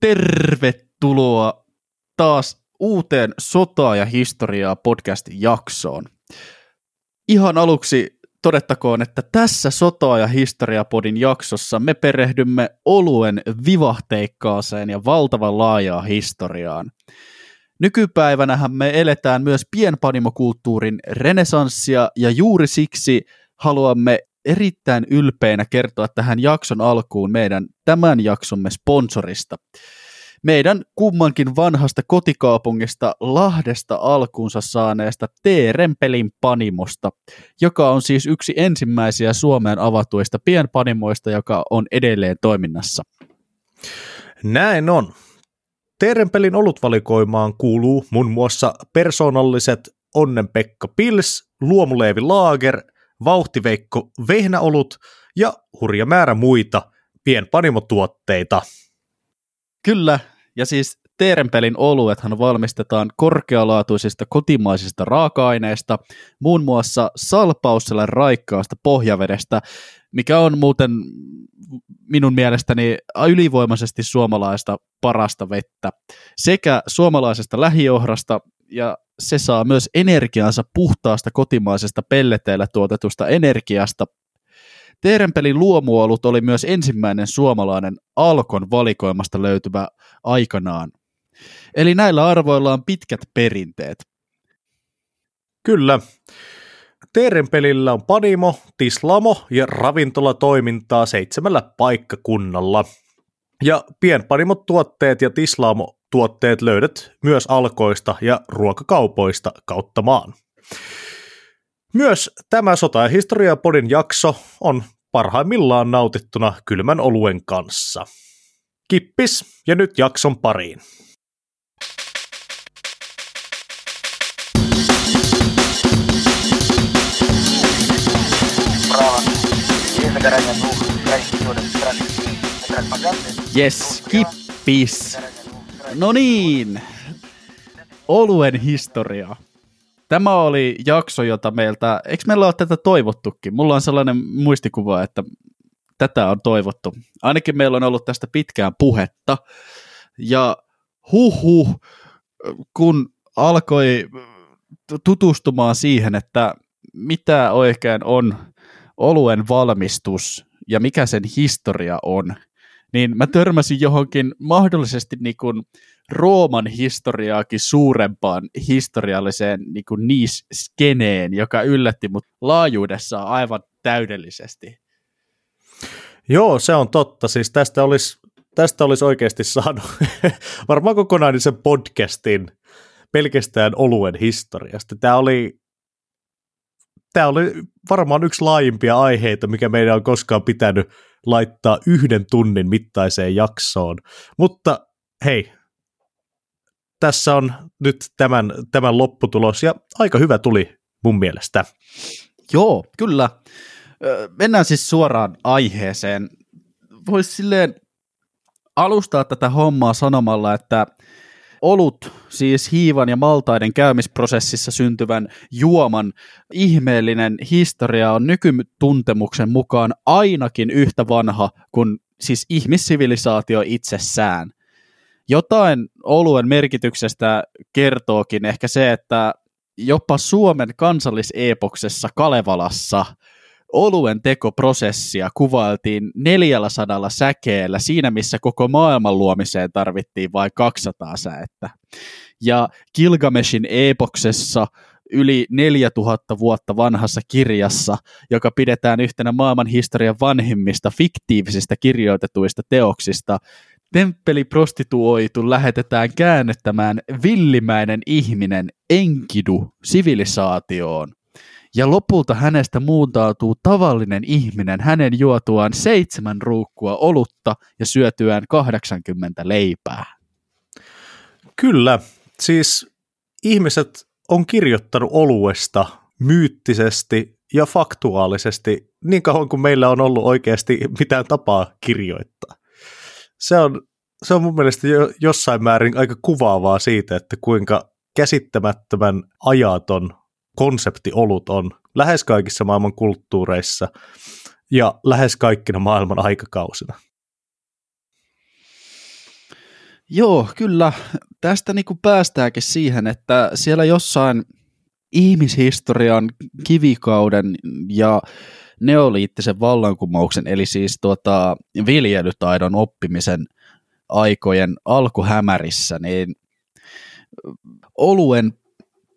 tervetuloa taas uuteen Sotaa ja historiaa podcast-jaksoon. Ihan aluksi todettakoon, että tässä Sotaa ja historiapodin jaksossa me perehdymme oluen vivahteikkaaseen ja valtavan laajaa historiaan. Nykypäivänähän me eletään myös pienpanimokulttuurin renesanssia ja juuri siksi haluamme erittäin ylpeinä kertoa tähän jakson alkuun meidän tämän jaksomme sponsorista. Meidän kummankin vanhasta kotikaupungista Lahdesta alkuunsa saaneesta T-Rempelin panimosta, joka on siis yksi ensimmäisiä Suomeen avatuista pienpanimoista, joka on edelleen toiminnassa. Näin on. Teerenpelin olutvalikoimaan kuuluu muun muassa persoonalliset Onnenpekka Pils, Luomuleevi Laager, Vauhtiveikko Vehnäolut ja hurja määrä muita pienpanimotuotteita. Kyllä, ja siis Teerenpelin oluethan valmistetaan korkealaatuisista kotimaisista raaka-aineista, muun muassa salpaussella raikkaasta pohjavedestä, mikä on muuten minun mielestäni ylivoimaisesti suomalaista parasta vettä, sekä suomalaisesta lähiohrasta, ja se saa myös energiansa puhtaasta kotimaisesta pelleteillä tuotetusta energiasta. Teerenpelin luomuolut oli myös ensimmäinen suomalainen Alkon valikoimasta löytyvä aikanaan. Eli näillä arvoilla on pitkät perinteet. Kyllä. Teerenpelillä on panimo, tislamo ja ravintolatoimintaa seitsemällä paikkakunnalla. Ja pienpanimot tuotteet ja tislamo tuotteet löydät myös alkoista ja ruokakaupoista kautta maan. Myös tämä Sota- ja historiapodin jakso on parhaimmillaan nautittuna kylmän oluen kanssa. Kippis ja nyt jakson pariin. Yes, kippis. No niin, oluen historia. Tämä oli jakso, jota meiltä, eikö meillä ole tätä toivottukin? Mulla on sellainen muistikuva, että tätä on toivottu. Ainakin meillä on ollut tästä pitkään puhetta. Ja huhu, kun alkoi tutustumaan siihen, että mitä oikein on oluen valmistus ja mikä sen historia on, niin mä törmäsin johonkin mahdollisesti niin kuin Rooman historiaakin suurempaan historialliseen niin kuin niis-skeneen, joka yllätti mut laajuudessaan aivan täydellisesti. Joo, se on totta. Siis tästä olisi, tästä olisi oikeasti saanut varmaan kokonaisen podcastin pelkästään oluen historiasta. Tämä oli, tämä oli varmaan yksi laajimpia aiheita, mikä meidän on koskaan pitänyt laittaa yhden tunnin mittaiseen jaksoon. Mutta hei, tässä on nyt tämän, tämän lopputulos ja aika hyvä tuli mun mielestä. Joo, kyllä. Mennään siis suoraan aiheeseen. Voisi silleen alustaa tätä hommaa sanomalla, että olut, siis hiivan ja maltaiden käymisprosessissa syntyvän juoman ihmeellinen historia on nykytuntemuksen mukaan ainakin yhtä vanha kuin siis ihmissivilisaatio itsessään. Jotain oluen merkityksestä kertookin ehkä se, että jopa Suomen kansalliseepoksessa Kalevalassa oluen tekoprosessia kuvailtiin 400 säkeellä siinä, missä koko maailman luomiseen tarvittiin vain 200 säettä. Ja Gilgameshin epoksessa yli 4000 vuotta vanhassa kirjassa, joka pidetään yhtenä maailman historian vanhimmista fiktiivisistä kirjoitetuista teoksista, temppeli prostituoitu lähetetään käännettämään villimäinen ihminen Enkidu sivilisaatioon. Ja lopulta hänestä muuntautuu tavallinen ihminen hänen juotuaan seitsemän ruukkua olutta ja syötyään 80 leipää. Kyllä, siis ihmiset on kirjoittanut oluesta myyttisesti ja faktuaalisesti niin kauan kuin meillä on ollut oikeasti mitään tapaa kirjoittaa se on, se on mun mielestä jo, jossain määrin aika kuvaavaa siitä, että kuinka käsittämättömän ajaton konsepti olut on lähes kaikissa maailman kulttuureissa ja lähes kaikkina maailman aikakausina. Joo, kyllä. Tästä niin kuin päästäänkin siihen, että siellä jossain ihmishistorian kivikauden ja neoliittisen vallankumouksen, eli siis tuota, viljelytaidon oppimisen aikojen alkuhämärissä, niin oluen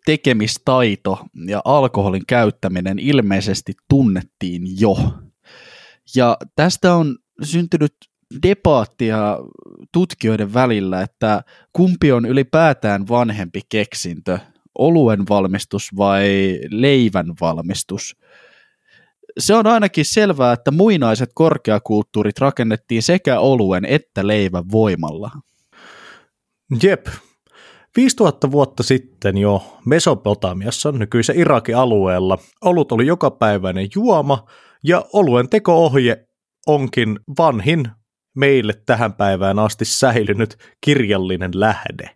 tekemistaito ja alkoholin käyttäminen ilmeisesti tunnettiin jo. Ja tästä on syntynyt debaattia tutkijoiden välillä, että kumpi on ylipäätään vanhempi keksintö, oluen valmistus vai leivän valmistus. Se on ainakin selvää, että muinaiset korkeakulttuurit rakennettiin sekä oluen että leivän voimalla. Jep. 5000 vuotta sitten jo Mesopotamiassa, nykyisen Irakin alueella, olut oli jokapäiväinen juoma ja oluen teko-ohje onkin vanhin meille tähän päivään asti säilynyt kirjallinen lähde.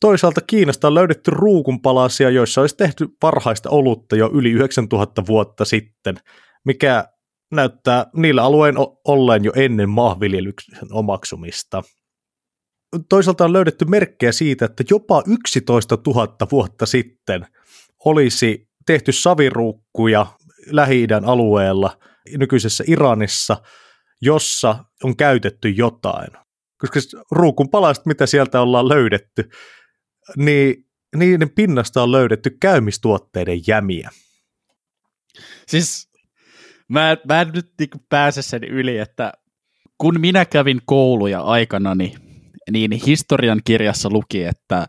Toisaalta Kiinasta on löydetty ruukunpalasia, joissa olisi tehty parhaista olutta jo yli 9000 vuotta sitten, mikä näyttää niillä alueen olleen jo ennen maanviljelyksen omaksumista. Toisaalta on löydetty merkkejä siitä, että jopa 11 000 vuotta sitten olisi tehty saviruukkuja Lähi-idän alueella, nykyisessä Iranissa, jossa on käytetty jotain. Koska ruukun palast, mitä sieltä ollaan löydetty, niin niiden pinnasta on löydetty käymistuotteiden jämiä. Siis mä, mä en nyt niin pääse sen yli, että kun minä kävin kouluja aikanani, niin historian kirjassa luki, että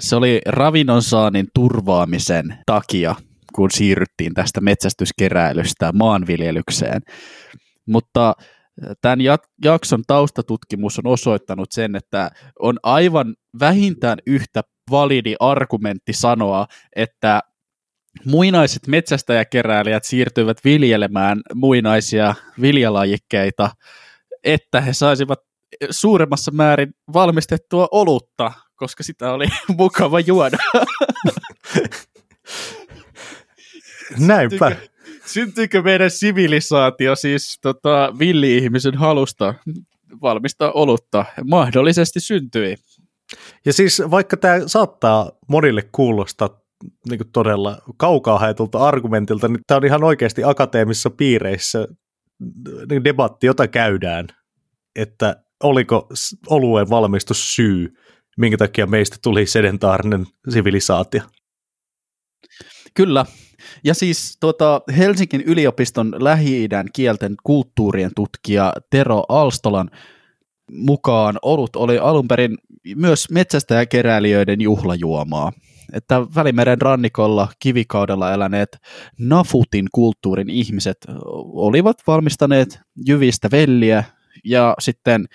se oli ravinnonsaannin turvaamisen takia, kun siirryttiin tästä metsästyskeräilystä maanviljelykseen. Mutta tämän jakson taustatutkimus on osoittanut sen, että on aivan vähintään yhtä validi argumentti sanoa, että muinaiset metsästäjäkeräilijät siirtyivät viljelemään muinaisia viljalajikkeita, että he saisivat suuremmassa määrin valmistettua olutta, koska sitä oli mukava juoda. Näinpä syntyykö meidän sivilisaatio siis tota, villi-ihmisen halusta valmistaa olutta? Mahdollisesti syntyi. Ja siis vaikka tämä saattaa monille kuulostaa niin kuin todella kaukaa haetulta argumentilta, niin tämä on ihan oikeasti akateemisissa piireissä niin debatti, jota käydään, että oliko oluen valmistus syy, minkä takia meistä tuli sedentaarinen sivilisaatio. Kyllä, ja siis tuota, Helsingin yliopiston Lähi-idän kielten kulttuurien tutkija Tero Alstolan mukaan olut oli alun perin myös metsästäjäkeräilijöiden juhlajuomaa. Että Välimeren rannikolla kivikaudella eläneet Nafutin kulttuurin ihmiset olivat valmistaneet jyvistä velliä ja sitten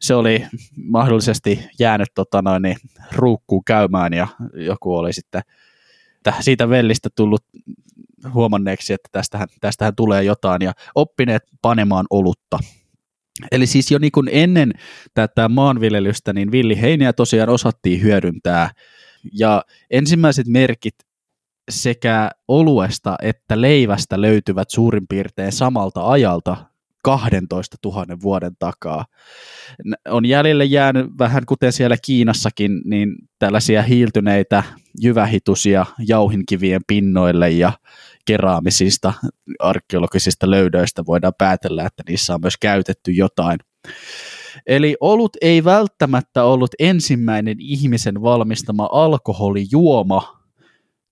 se oli mahdollisesti jäänyt tota noin, ruukkuun käymään ja joku oli sitten siitä vellistä tullut huomanneeksi, että tästähän, tästähän tulee jotain ja oppineet panemaan olutta. Eli siis jo niin ennen tätä maanviljelystä, niin villiheiniä tosiaan osattiin hyödyntää. Ja ensimmäiset merkit sekä oluesta että leivästä löytyvät suurin piirtein samalta ajalta 12 000 vuoden takaa. On jäljelle jäänyt vähän kuten siellä Kiinassakin, niin tällaisia hiiltyneitä jyvähitusia jauhinkivien pinnoille ja keraamisista arkeologisista löydöistä voidaan päätellä, että niissä on myös käytetty jotain. Eli olut ei välttämättä ollut ensimmäinen ihmisen valmistama alkoholijuoma,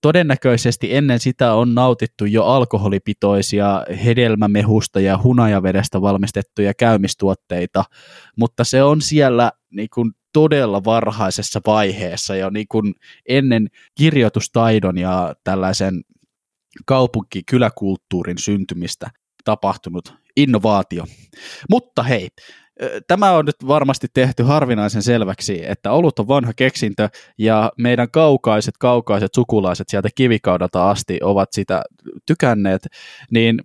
Todennäköisesti ennen sitä on nautittu jo alkoholipitoisia hedelmämehusta ja hunajavedestä valmistettuja käymistuotteita, mutta se on siellä niin kuin todella varhaisessa vaiheessa jo niin kuin ennen kirjoitustaidon ja tällaisen kaupunkikyläkulttuurin syntymistä tapahtunut innovaatio. Mutta hei, tämä on nyt varmasti tehty harvinaisen selväksi, että olut on vanha keksintö ja meidän kaukaiset, kaukaiset sukulaiset sieltä kivikaudelta asti ovat sitä tykänneet, niin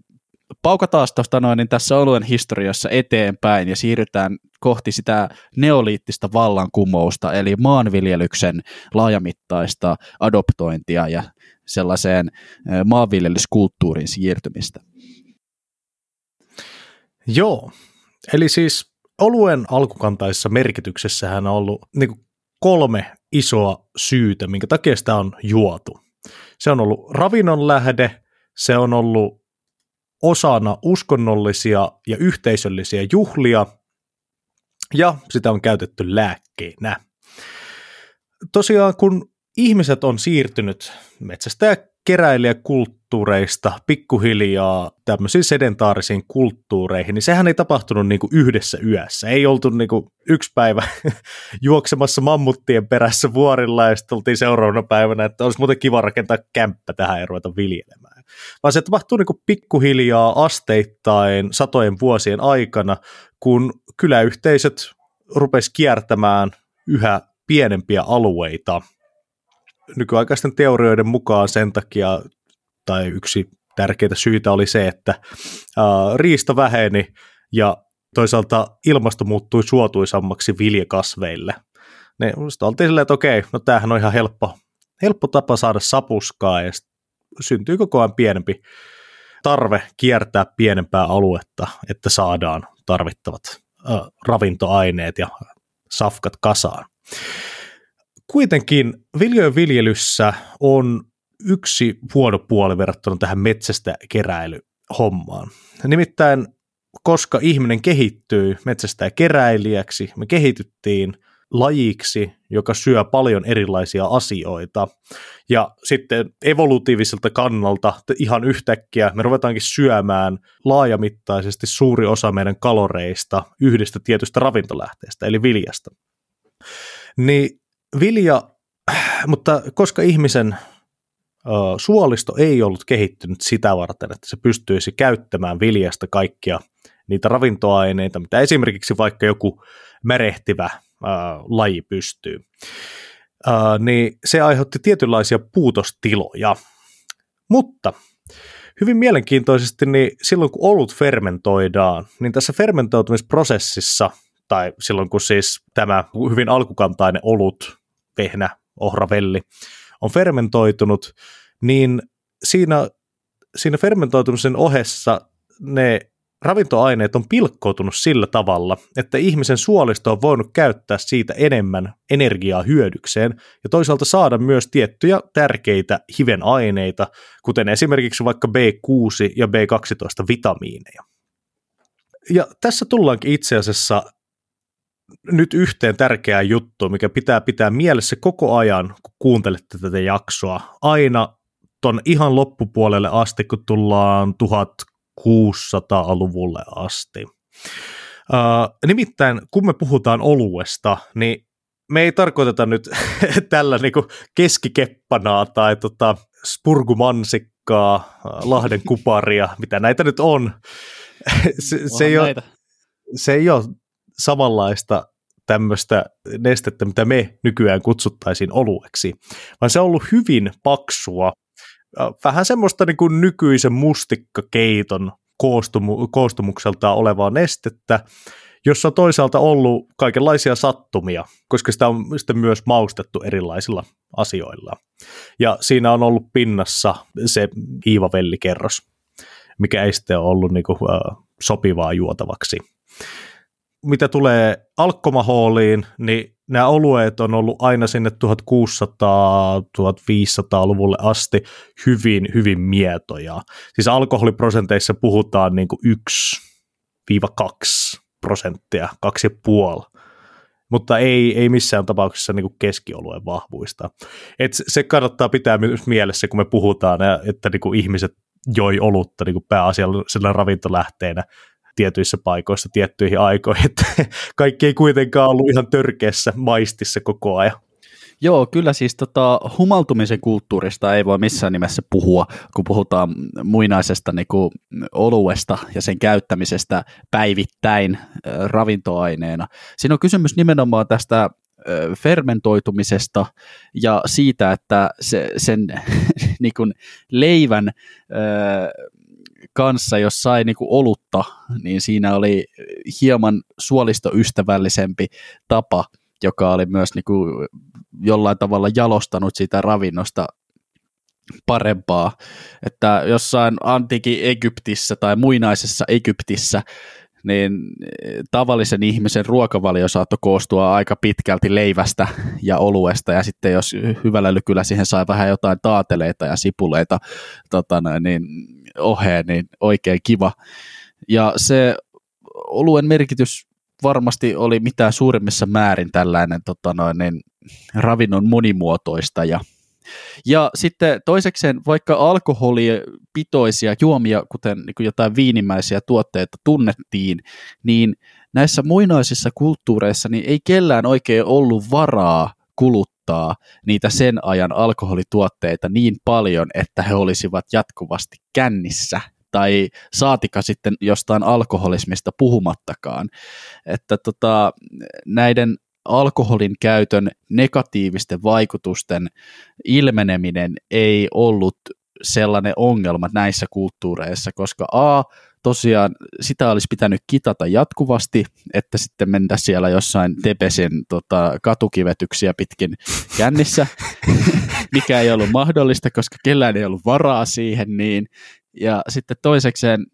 paukataan tuosta noin niin tässä oluen historiassa eteenpäin ja siirrytään kohti sitä neoliittista vallankumousta, eli maanviljelyksen laajamittaista adoptointia ja sellaiseen maanviljelyskulttuurin siirtymistä. Joo, eli siis oluen alkukantaisessa merkityksessähän on ollut niin kuin kolme isoa syytä, minkä takia sitä on juotu. Se on ollut ravinnon lähde, se on ollut osana uskonnollisia ja yhteisöllisiä juhlia, ja sitä on käytetty lääkkeenä. Tosiaan kun ihmiset on siirtynyt metsästä keräilijäkulttuureista pikkuhiljaa tämmöisiin sedentaarisiin kulttuureihin, niin sehän ei tapahtunut niin kuin yhdessä yössä. Ei oltu kuin yksi päivä juoksemassa mammuttien perässä vuorilla ja sitten oltiin seuraavana päivänä, että olisi muuten kiva rakentaa kämppä tähän ja ruveta viljelemään. Vaan se tapahtuu niin kuin pikkuhiljaa asteittain satojen vuosien aikana, kun kyläyhteisöt rupesi kiertämään yhä pienempiä alueita – nykyaikaisten teorioiden mukaan sen takia, tai yksi tärkeitä syitä oli se, että uh, riista väheni ja toisaalta ilmasto muuttui suotuisammaksi viljekasveille. Ne oltiin silleen, että okei, no tämähän on ihan helppo, helppo tapa saada sapuskaa ja syntyy koko ajan pienempi tarve kiertää pienempää aluetta, että saadaan tarvittavat uh, ravintoaineet ja safkat kasaan. Kuitenkin viljojen viljelyssä on yksi huono puoli verrattuna tähän metsästä keräilyhommaan. Nimittäin, koska ihminen kehittyy metsästä keräilijäksi, me kehityttiin lajiksi, joka syö paljon erilaisia asioita. Ja sitten evolutiiviselta kannalta ihan yhtäkkiä me ruvetaankin syömään laajamittaisesti suuri osa meidän kaloreista yhdestä tietystä ravintolähteestä, eli viljasta. Niin vilja, mutta koska ihmisen suolisto ei ollut kehittynyt sitä varten, että se pystyisi käyttämään viljasta kaikkia niitä ravintoaineita, mitä esimerkiksi vaikka joku merehtivä ö, laji pystyy, ö, niin se aiheutti tietynlaisia puutostiloja. Mutta hyvin mielenkiintoisesti, niin silloin kun olut fermentoidaan, niin tässä fermentoitumisprosessissa, tai silloin kun siis tämä hyvin alkukantainen olut vehnä, ohravelli on fermentoitunut, niin siinä, siinä fermentoitumisen ohessa ne ravintoaineet on pilkkoutunut sillä tavalla, että ihmisen suolisto on voinut käyttää siitä enemmän energiaa hyödykseen ja toisaalta saada myös tiettyjä tärkeitä hivenaineita, kuten esimerkiksi vaikka B6 ja B12 vitamiineja. Ja tässä tullaankin itse asiassa nyt yhteen tärkeään juttuun, mikä pitää pitää mielessä koko ajan, kun kuuntelette tätä jaksoa. Aina ton ihan loppupuolelle asti, kun tullaan 1600-luvulle asti. Uh, nimittäin, kun me puhutaan oluesta, niin me ei tarkoiteta nyt tällä niinku keskikeppanaa tai tota spurgumansikkaa, Lahden kuparia, mitä näitä nyt on. se, se, ei ole, se ei ole samanlaista tämmöistä nestettä, mitä me nykyään kutsuttaisiin olueksi, vaan se on ollut hyvin paksua, vähän semmoista niin kuin nykyisen mustikkakeiton koostumu, koostumukseltaan olevaa nestettä, jossa on toisaalta ollut kaikenlaisia sattumia, koska sitä on sitten myös maustettu erilaisilla asioilla. Ja siinä on ollut pinnassa se hiivavellikerros, mikä ei sitten ollut niin kuin, uh, sopivaa juotavaksi mitä tulee alkomahooliin, niin nämä olueet on ollut aina sinne 1600-1500-luvulle asti hyvin, hyvin mietoja. Siis alkoholiprosenteissa puhutaan niin kuin 1-2 prosenttia, 2,5 mutta ei, ei missään tapauksessa niin kuin keskioluen vahvuista. Et se kannattaa pitää myös mielessä, kun me puhutaan, että niin kuin ihmiset joi olutta niin kuin pääasiallisena ravintolähteenä tietyissä paikoissa tiettyihin aikoihin, että kaikki ei kuitenkaan ollut ihan törkeässä maistissa koko ajan. Joo, kyllä siis tota, humaltumisen kulttuurista ei voi missään nimessä puhua, kun puhutaan muinaisesta niin kuin, oluesta ja sen käyttämisestä päivittäin äh, ravintoaineena. Siinä on kysymys nimenomaan tästä äh, fermentoitumisesta ja siitä, että se, sen niin kuin leivän äh, kanssa, jos sai niin kuin olutta, niin siinä oli hieman suolistoystävällisempi tapa, joka oli myös niin kuin jollain tavalla jalostanut sitä ravinnosta parempaa. Että jossain antiikin Egyptissä tai muinaisessa Egyptissä niin tavallisen ihmisen ruokavalio saattoi koostua aika pitkälti leivästä ja oluesta, ja sitten jos hyvällä lykyllä siihen sai vähän jotain taateleita ja sipuleita tota, niin oheen, niin oikein kiva. Ja se oluen merkitys varmasti oli mitään suurimmissa määrin tällainen tota noin, niin, ravinnon monimuotoista ja ja sitten toisekseen, vaikka alkoholipitoisia juomia, kuten niin jotain viinimäisiä tuotteita tunnettiin, niin näissä muinaisissa kulttuureissa niin ei kellään oikein ollut varaa kuluttaa niitä sen ajan alkoholituotteita niin paljon, että he olisivat jatkuvasti kännissä tai saatika sitten jostain alkoholismista puhumattakaan. Että tota, näiden alkoholin käytön negatiivisten vaikutusten ilmeneminen ei ollut sellainen ongelma näissä kulttuureissa, koska A, tosiaan sitä olisi pitänyt kitata jatkuvasti, että sitten mentä siellä jossain Tepesin tota, katukivetyksiä pitkin kännissä, mikä ei ollut mahdollista, koska kellään ei ollut varaa siihen, niin. Ja sitten toisekseen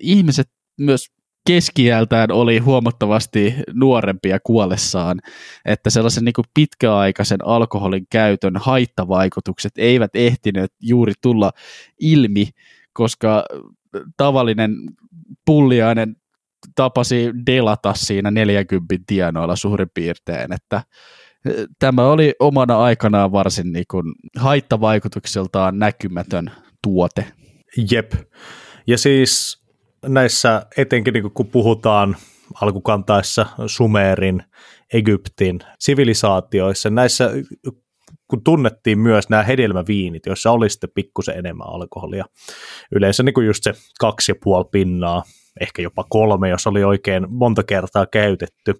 ihmiset myös keskiältään oli huomattavasti nuorempia kuollessaan, että sellaisen niin pitkäaikaisen alkoholin käytön haittavaikutukset eivät ehtineet juuri tulla ilmi, koska tavallinen pulliainen tapasi delata siinä 40 tienoilla suurin piirtein, että e, tämä oli omana aikanaan varsin niin kuin haittavaikutukseltaan näkymätön tuote. Jep. Ja siis näissä etenkin niin kun puhutaan alkukantaissa Sumerin, Egyptin sivilisaatioissa, näissä kun tunnettiin myös nämä hedelmäviinit, joissa oli sitten pikkusen enemmän alkoholia. Yleensä niin kuin just se kaksi ja puoli pinnaa, ehkä jopa kolme, jos oli oikein monta kertaa käytetty,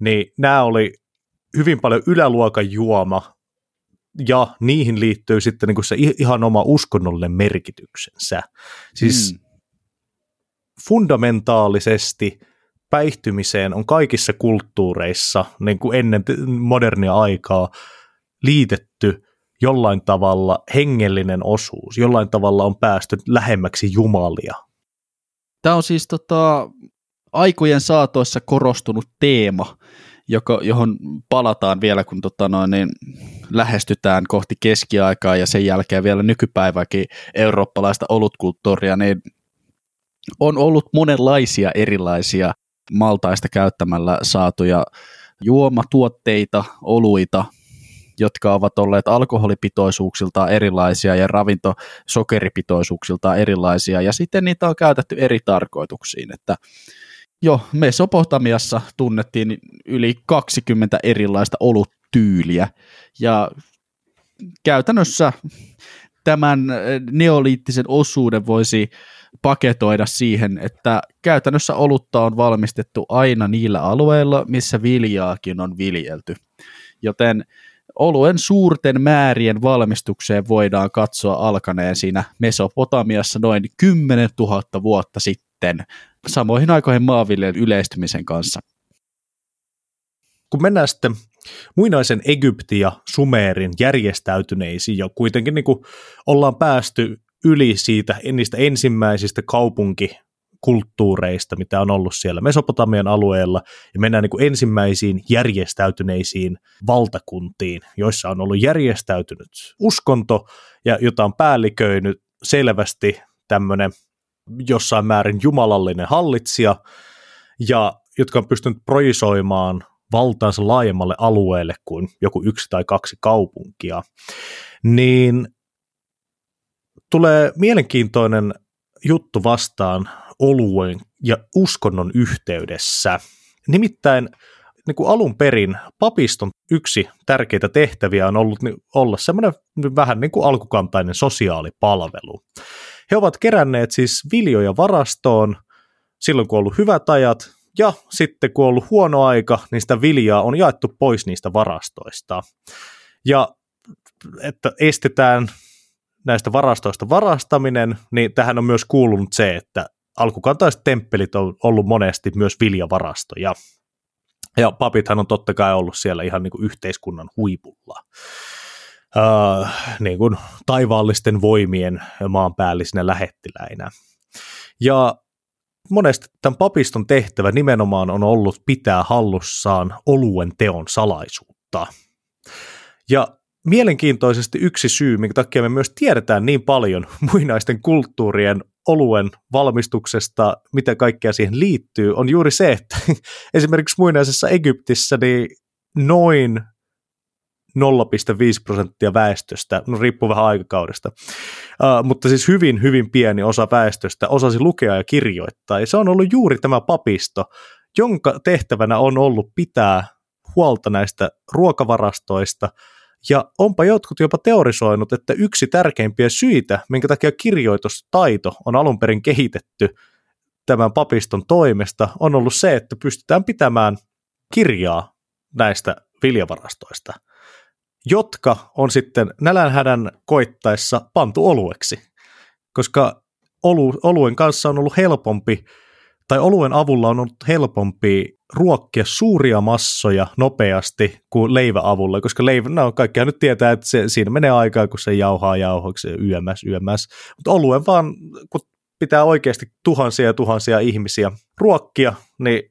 niin nämä oli hyvin paljon yläluokan juoma, ja niihin liittyy sitten niin kuin se ihan oma uskonnollinen merkityksensä. Siis mm fundamentaalisesti päihtymiseen on kaikissa kulttuureissa niin kuin ennen modernia aikaa liitetty jollain tavalla hengellinen osuus, jollain tavalla on päästy lähemmäksi Jumalia. Tämä on siis tota, aikojen saatoissa korostunut teema, joka, johon palataan vielä, kun tota noin, niin lähestytään kohti keskiaikaa ja sen jälkeen vielä nykypäiväkin eurooppalaista olutkulttuuria, niin on ollut monenlaisia erilaisia maltaista käyttämällä saatuja juomatuotteita, oluita, jotka ovat olleet alkoholipitoisuuksiltaan erilaisia ja ravintosokeripitoisuuksiltaan erilaisia, ja sitten niitä on käytetty eri tarkoituksiin, että jo Mesopotamiassa tunnettiin yli 20 erilaista oluttyyliä, ja käytännössä tämän neoliittisen osuuden voisi paketoida siihen, että käytännössä olutta on valmistettu aina niillä alueilla, missä viljaakin on viljelty. Joten oluen suurten määrien valmistukseen voidaan katsoa alkaneen siinä Mesopotamiassa noin 10 000 vuotta sitten, samoihin aikoihin maanviljelyn yleistymisen kanssa. Kun mennään sitten muinaisen Egyptin ja Sumeerin järjestäytyneisiin ja kuitenkin niin kuin ollaan päästy yli siitä niistä ensimmäisistä kaupunkikulttuureista, mitä on ollut siellä Mesopotamian alueella, ja mennään niin kuin ensimmäisiin järjestäytyneisiin valtakuntiin, joissa on ollut järjestäytynyt uskonto, ja jota on päälliköinyt selvästi tämmöinen jossain määrin jumalallinen hallitsija, ja jotka on pystynyt projisoimaan valtaansa laajemmalle alueelle kuin joku yksi tai kaksi kaupunkia, niin tulee mielenkiintoinen juttu vastaan oluen ja uskonnon yhteydessä. Nimittäin niin kuin alun perin papiston yksi tärkeitä tehtäviä on ollut olla semmoinen vähän niin kuin alkukantainen sosiaalipalvelu. He ovat keränneet siis viljoja varastoon silloin, kun on ollut hyvät ajat, ja sitten kun on ollut huono aika, niin sitä viljaa on jaettu pois niistä varastoista. Ja että estetään näistä varastoista varastaminen, niin tähän on myös kuulunut se, että alkukantaiset temppelit on ollut monesti myös viljavarastoja. Ja papithan on totta kai ollut siellä ihan niin kuin yhteiskunnan huipulla. Uh, niin kuin taivaallisten voimien maanpäällisinä lähettiläinä. Ja monesti tämän papiston tehtävä nimenomaan on ollut pitää hallussaan oluen teon salaisuutta. Ja mielenkiintoisesti yksi syy, minkä takia me myös tiedetään niin paljon muinaisten kulttuurien oluen valmistuksesta, mitä kaikkea siihen liittyy, on juuri se, että esimerkiksi muinaisessa Egyptissä niin noin 0,5 prosenttia väestöstä, no riippuu vähän aikakaudesta, uh, mutta siis hyvin, hyvin pieni osa väestöstä osasi lukea ja kirjoittaa, ja se on ollut juuri tämä papisto, jonka tehtävänä on ollut pitää huolta näistä ruokavarastoista, ja onpa jotkut jopa teorisoinut, että yksi tärkeimpiä syitä, minkä takia kirjoitustaito on alun perin kehitetty tämän papiston toimesta, on ollut se, että pystytään pitämään kirjaa näistä viljavarastoista, jotka on sitten nälänhädän koittaessa pantu olueksi, koska olu, oluen kanssa on ollut helpompi, tai oluen avulla on ollut helpompi ruokkia suuria massoja nopeasti kuin leiväavulla, koska leivä, no kaikkihan nyt tietää, että se, siinä menee aikaa, kun se jauhaa jauhoksi yömäs, yömäs. Mutta oluen vaan, kun pitää oikeasti tuhansia ja tuhansia ihmisiä ruokkia, niin,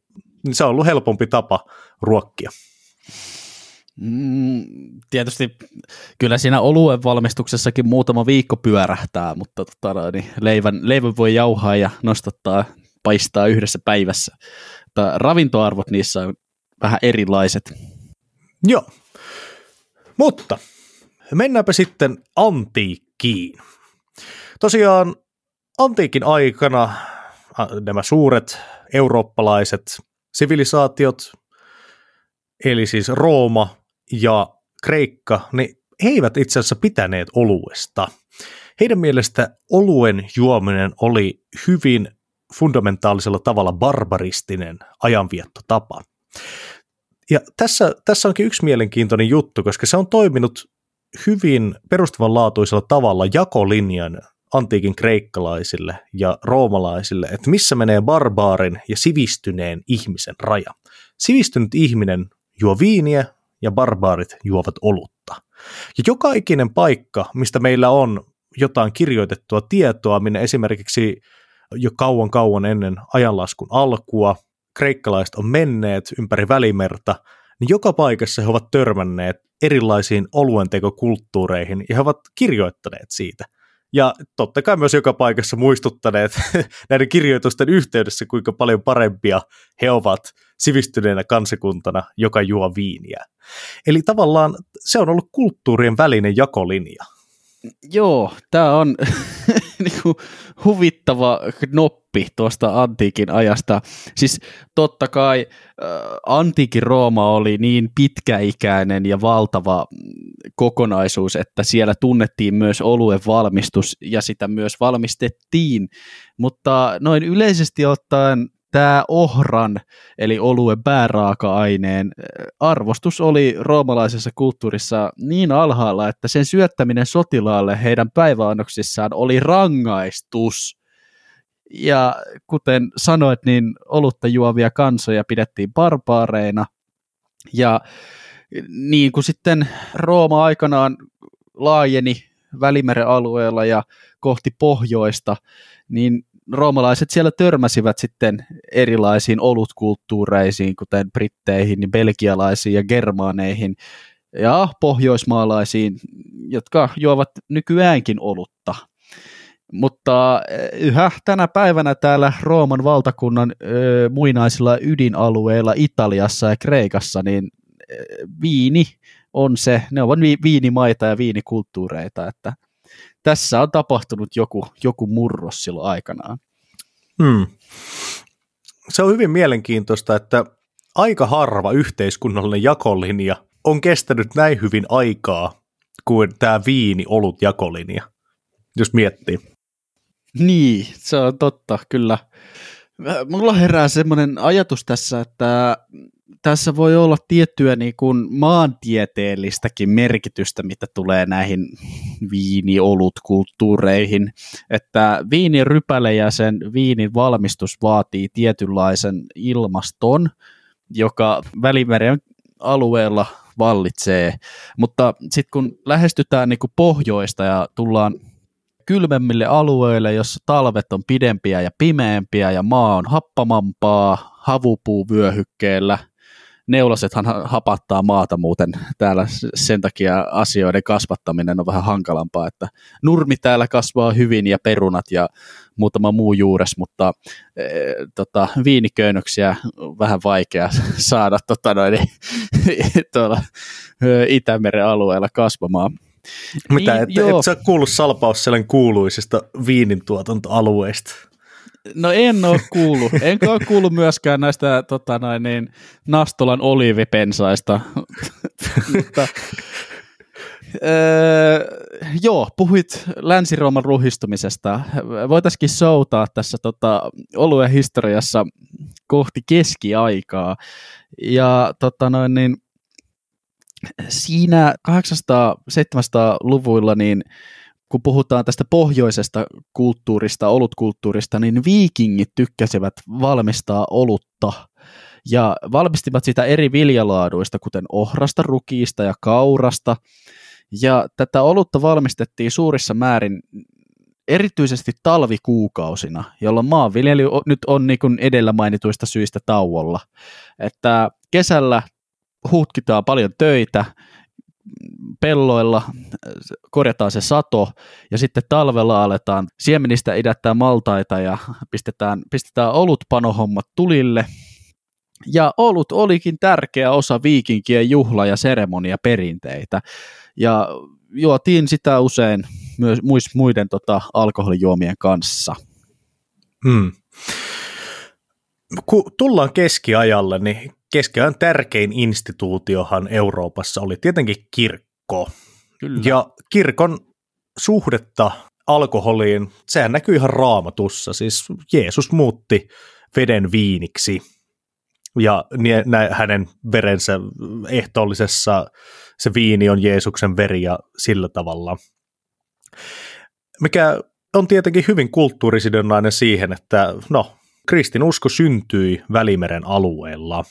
niin se on ollut helpompi tapa ruokkia. Mm, tietysti kyllä siinä oluen valmistuksessakin muutama viikko pyörähtää, mutta tota, niin leivän, leivän voi jauhaa ja nostattaa, paistaa yhdessä päivässä mutta ravintoarvot niissä on vähän erilaiset. Joo, mutta mennäänpä sitten antiikkiin. Tosiaan antiikin aikana nämä suuret eurooppalaiset sivilisaatiot, eli siis Rooma ja Kreikka, he eivät itse asiassa pitäneet oluesta. Heidän mielestä oluen juominen oli hyvin fundamentaalisella tavalla barbaristinen ajanviettotapa. Ja tässä, tässä onkin yksi mielenkiintoinen juttu, koska se on toiminut hyvin perustavanlaatuisella tavalla jakolinjan antiikin kreikkalaisille ja roomalaisille, että missä menee barbaarin ja sivistyneen ihmisen raja. Sivistynyt ihminen juo viiniä ja barbaarit juovat olutta. Ja joka ikinen paikka, mistä meillä on jotain kirjoitettua tietoa, minne esimerkiksi jo kauan kauan ennen ajanlaskun alkua, kreikkalaiset on menneet ympäri välimerta, niin joka paikassa he ovat törmänneet erilaisiin oluentekokulttuureihin ja he ovat kirjoittaneet siitä. Ja totta kai myös joka paikassa muistuttaneet näiden kirjoitusten yhteydessä, kuinka paljon parempia he ovat sivistyneenä kansakuntana, joka juo viiniä. Eli tavallaan se on ollut kulttuurien välinen jakolinja. Joo, tämä on niinku huvittava knoppi tuosta antiikin ajasta. Siis totta kai äh, antiikin Rooma oli niin pitkäikäinen ja valtava kokonaisuus, että siellä tunnettiin myös oluen valmistus ja sitä myös valmistettiin, mutta noin yleisesti ottaen tämä ohran, eli oluen pääraaka-aineen, arvostus oli roomalaisessa kulttuurissa niin alhaalla, että sen syöttäminen sotilaalle heidän päiväannoksissaan oli rangaistus. Ja kuten sanoit, niin olutta juovia kansoja pidettiin barbaareina. Ja niin kuin sitten Rooma aikanaan laajeni Välimeren alueella ja kohti pohjoista, niin roomalaiset siellä törmäsivät sitten erilaisiin olutkulttuureisiin, kuten britteihin, niin belgialaisiin ja germaaneihin ja pohjoismaalaisiin, jotka juovat nykyäänkin olutta. Mutta eh, yhä tänä päivänä täällä Rooman valtakunnan ö, muinaisilla ydinalueilla Italiassa ja Kreikassa, niin ö, viini on se, ne ovat viinimaita ja viinikulttuureita, että tässä on tapahtunut joku, joku murros silloin aikanaan. Hmm. Se on hyvin mielenkiintoista, että aika harva yhteiskunnallinen jakolinja on kestänyt näin hyvin aikaa kuin tämä viini-olut jakolinja, jos miettii. Niin, se on totta, kyllä. Mulla herää semmoinen ajatus tässä, että tässä voi olla tiettyä niin kuin maantieteellistäkin merkitystä, mitä tulee näihin viiniolut-kulttuureihin, että viinirypäle ja sen viinin valmistus vaatii tietynlaisen ilmaston, joka Välimeren alueella vallitsee, mutta sitten kun lähestytään niin kuin pohjoista ja tullaan kylmemmille alueille, jossa talvet on pidempiä ja pimeämpiä ja maa on happamampaa havupuuvyöhykkeellä. Neulasethan hapattaa maata muuten täällä sen takia asioiden kasvattaminen on vähän hankalampaa, että nurmi täällä kasvaa hyvin ja perunat ja muutama muu juures, mutta e, tota, viiniköynnöksiä vähän vaikea saada tota, noin, tuolla Itämeren alueella kasvamaan. Mitä, niin, et, et sä kuullut Salpausselen kuuluisista viinintuotantoalueista? No en ole kuullut. Enkä ole kuullut myöskään näistä tota noin, niin, Nastolan oliivipensaista. Mutta, öö, joo, puhuit Länsi-Rooman ruhistumisesta. Voitaisiin soutaa tässä tota, oluen historiassa kohti keskiaikaa. Ja tota noin, niin, siinä 800-700-luvuilla niin kun puhutaan tästä pohjoisesta kulttuurista, olutkulttuurista, niin viikingit tykkäsivät valmistaa olutta ja valmistivat sitä eri viljalaaduista, kuten ohrasta, rukiista ja kaurasta. Ja tätä olutta valmistettiin suurissa määrin erityisesti talvikuukausina, jolloin maanviljely nyt on niin kuin edellä mainituista syistä tauolla. Että kesällä hutkitaan paljon töitä, pelloilla korjataan se sato ja sitten talvella aletaan siemenistä idättää maltaita ja pistetään, pistetään olutpanohommat tulille. Ja olut olikin tärkeä osa viikinkien juhla- ja seremonia perinteitä. Ja juotiin sitä usein myös muiden tota, alkoholijuomien kanssa. Hmm. Kun tullaan keskiajalle, niin keskiajan tärkein instituutiohan Euroopassa oli tietenkin kirkko. Kyllä. Ja kirkon suhdetta alkoholiin, sehän näkyy ihan raamatussa. Siis Jeesus muutti veden viiniksi ja hänen verensä ehtoollisessa se viini on Jeesuksen veri ja sillä tavalla. Mikä on tietenkin hyvin kulttuurisidonnainen siihen, että no, kristinusko syntyi Välimeren alueella.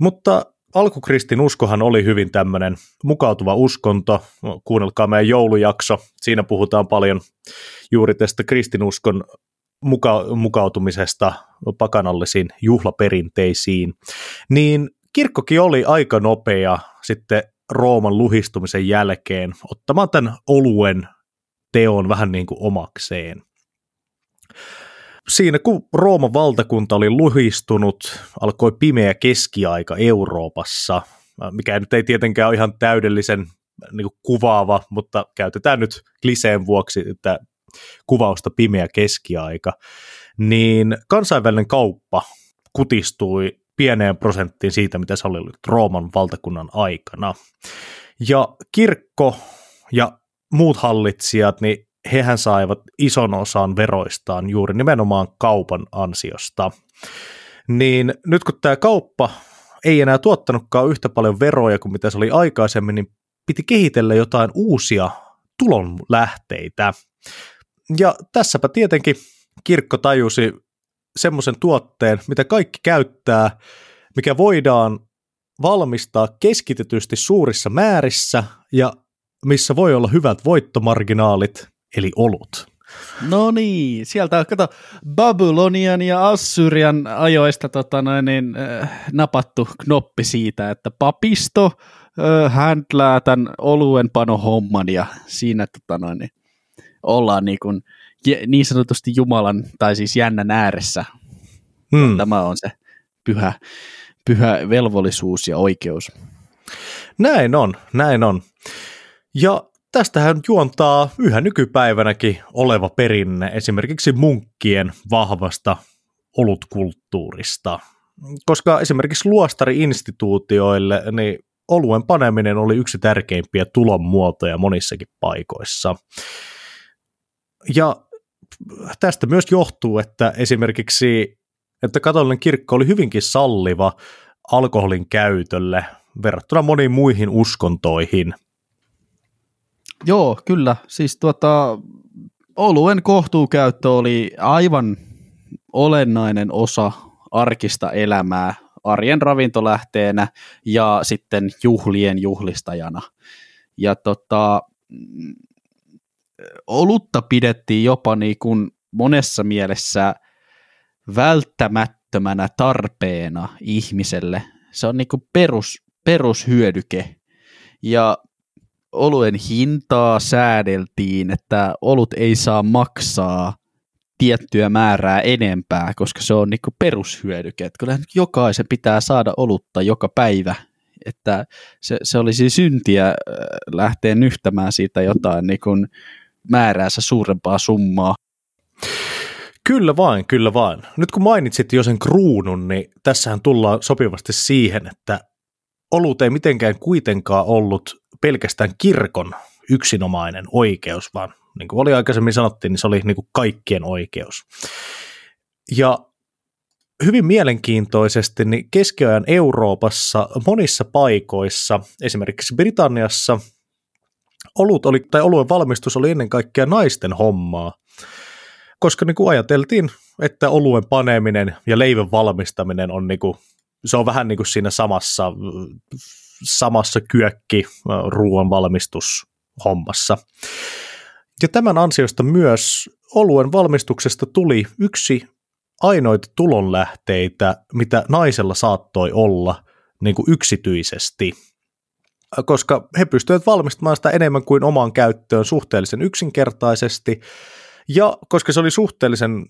Mutta alkukristinuskohan oli hyvin tämmöinen mukautuva uskonto. Kuunnelkaa meidän joulujakso. Siinä puhutaan paljon juuri tästä kristinuskon muka- mukautumisesta pakanallisiin juhlaperinteisiin. Niin kirkkokin oli aika nopea sitten Rooman luhistumisen jälkeen ottamaan tämän oluen teon vähän niin kuin omakseen siinä kun Rooman valtakunta oli luhistunut, alkoi pimeä keskiaika Euroopassa, mikä nyt ei tietenkään ole ihan täydellisen niin kuvaava, mutta käytetään nyt kliseen vuoksi että kuvausta pimeä keskiaika, niin kansainvälinen kauppa kutistui pieneen prosenttiin siitä, mitä se oli Rooman valtakunnan aikana. Ja kirkko ja muut hallitsijat, niin hehän saivat ison osan veroistaan juuri nimenomaan kaupan ansiosta. Niin nyt kun tämä kauppa ei enää tuottanutkaan yhtä paljon veroja kuin mitä se oli aikaisemmin, niin piti kehitellä jotain uusia tulonlähteitä. Ja tässäpä tietenkin kirkko tajusi semmoisen tuotteen, mitä kaikki käyttää, mikä voidaan valmistaa keskitetysti suurissa määrissä ja missä voi olla hyvät voittomarginaalit eli olut. No niin, sieltä on kato Babylonian ja Assyrian ajoista tota noin, niin, äh, napattu knoppi siitä, että papisto äh, händlää tämän oluen homman ja siinä tota noin, niin, ollaan niin, kuin, niin sanotusti Jumalan tai siis jännän ääressä. Hmm. Tämä on se pyhä, pyhä velvollisuus ja oikeus. Näin on, näin on. Ja tästähän juontaa yhä nykypäivänäkin oleva perinne esimerkiksi munkkien vahvasta olutkulttuurista. Koska esimerkiksi luostari-instituutioille niin oluen paneminen oli yksi tärkeimpiä tulonmuotoja monissakin paikoissa. Ja tästä myös johtuu, että esimerkiksi että katolinen kirkko oli hyvinkin salliva alkoholin käytölle verrattuna moniin muihin uskontoihin – Joo, kyllä. Siis tuota, oluen kohtuukäyttö oli aivan olennainen osa arkista elämää arjen ravintolähteenä ja sitten juhlien juhlistajana. Ja tota, olutta pidettiin jopa niin kuin monessa mielessä välttämättömänä tarpeena ihmiselle. Se on niin kuin perus, perushyödyke. Ja oluen hintaa säädeltiin, että olut ei saa maksaa tiettyä määrää enempää, koska se on niinku perushyödyke. Kyllä jokaisen pitää saada olutta joka päivä, että se, se olisi syntiä äh, lähteä nyhtämään siitä jotain niin kuin määräänsä suurempaa summaa. Kyllä vain, kyllä vain. Nyt kun mainitsit jo sen kruunun, niin tässähän tullaan sopivasti siihen, että olut ei mitenkään kuitenkaan ollut pelkästään kirkon yksinomainen oikeus, vaan niin kuin oli aikaisemmin sanottiin, niin se oli niin kuin kaikkien oikeus. Ja hyvin mielenkiintoisesti niin keskiajan Euroopassa monissa paikoissa, esimerkiksi Britanniassa, olut oli, tai oluen valmistus oli ennen kaikkea naisten hommaa, koska niin kuin ajateltiin, että oluen paneminen ja leivän valmistaminen on niin kuin, se on vähän niin kuin siinä samassa, samassa kyökki ruoan valmistushommassa. Ja tämän ansiosta myös oluen valmistuksesta tuli yksi ainoita tulonlähteitä, mitä naisella saattoi olla niin kuin yksityisesti, koska he pystyivät valmistamaan sitä enemmän kuin omaan käyttöön suhteellisen yksinkertaisesti, ja koska se oli suhteellisen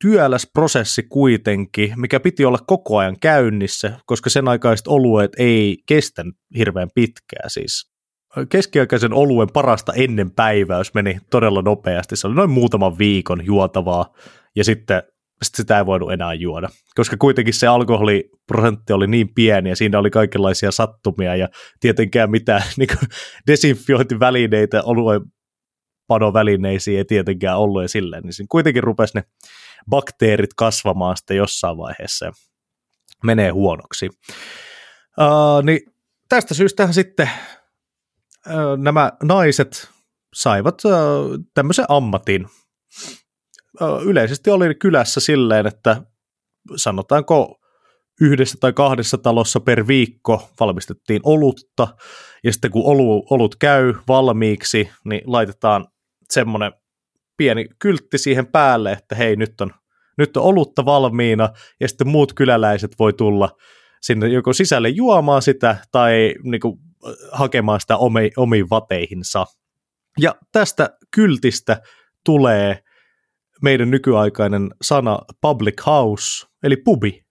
työläs prosessi kuitenkin, mikä piti olla koko ajan käynnissä, koska sen aikaiset olueet ei kestänyt hirveän pitkää siis. Keskiaikaisen oluen parasta ennen päiväys meni todella nopeasti. Se oli noin muutaman viikon juotavaa ja sitten sitten sitä ei voinut enää juoda, koska kuitenkin se alkoholiprosentti oli niin pieni ja siinä oli kaikenlaisia sattumia ja tietenkään mitään niin desinfiointivälineitä oluen panovälineisiin ei tietenkään ollut ja silleen, niin siinä kuitenkin rupesi ne bakteerit kasvamaan sitten jossain vaiheessa ja menee huonoksi. Uh, niin tästä syystä sitten uh, nämä naiset saivat uh, tämmöisen ammatin, yleisesti oli kylässä silleen, että sanotaanko yhdessä tai kahdessa talossa per viikko valmistettiin olutta, ja sitten kun olu, olut käy valmiiksi, niin laitetaan semmoinen pieni kyltti siihen päälle, että hei, nyt on, nyt on olutta valmiina, ja sitten muut kyläläiset voi tulla sinne joko sisälle juomaan sitä, tai niin kuin, hakemaan sitä omi, omiin vateihinsa. Ja tästä kyltistä tulee meidän nykyaikainen sana public house, eli pubi.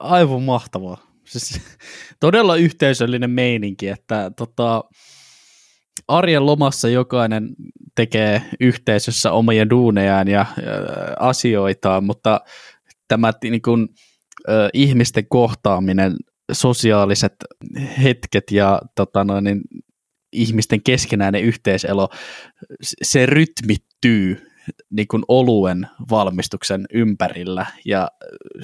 Aivan mahtavaa. Siis, todella yhteisöllinen meininki, että tota, arjen lomassa jokainen tekee yhteisössä omia duunejaan ja, ja asioitaan, mutta tämä niin kuin, ö, ihmisten kohtaaminen, sosiaaliset hetket ja tota noin, niin, ihmisten keskenäinen yhteiselo, se rytmittyy niin kuin oluen valmistuksen ympärillä ja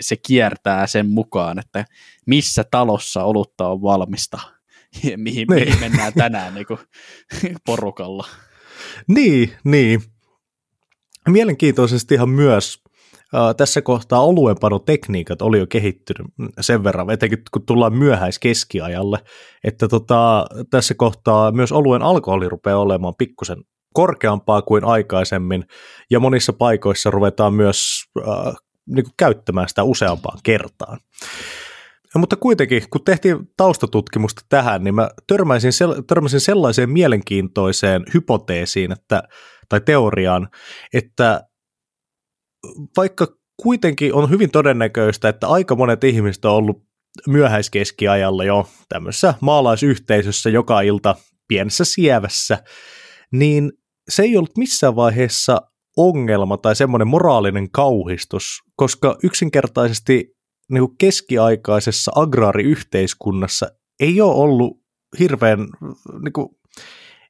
se kiertää sen mukaan, että missä talossa olutta on valmista mihin, niin. mihin mennään tänään niin kuin porukalla. Niin, niin. Mielenkiintoisesti ihan myös tässä kohtaa oluenpanotekniikat oli jo kehittynyt sen verran, etenkin kun tullaan myöhäiskeskiajalle, että tota, tässä kohtaa myös oluen alkoholi rupeaa olemaan pikkusen korkeampaa kuin aikaisemmin, ja monissa paikoissa ruvetaan myös äh, niin kuin käyttämään sitä useampaan kertaan. Ja, mutta kuitenkin, kun tehtiin taustatutkimusta tähän, niin mä törmäsin, törmäsin sellaiseen mielenkiintoiseen hypoteesiin että, tai teoriaan, että vaikka kuitenkin on hyvin todennäköistä, että aika monet ihmiset on ollut myöhäiskeskiajalla jo tämmöisessä maalaisyhteisössä joka ilta pienessä sievässä, niin se ei ollut missään vaiheessa ongelma tai semmoinen moraalinen kauhistus, koska yksinkertaisesti niin kuin keskiaikaisessa agraariyhteiskunnassa ei ole ollut hirveän, niin kuin,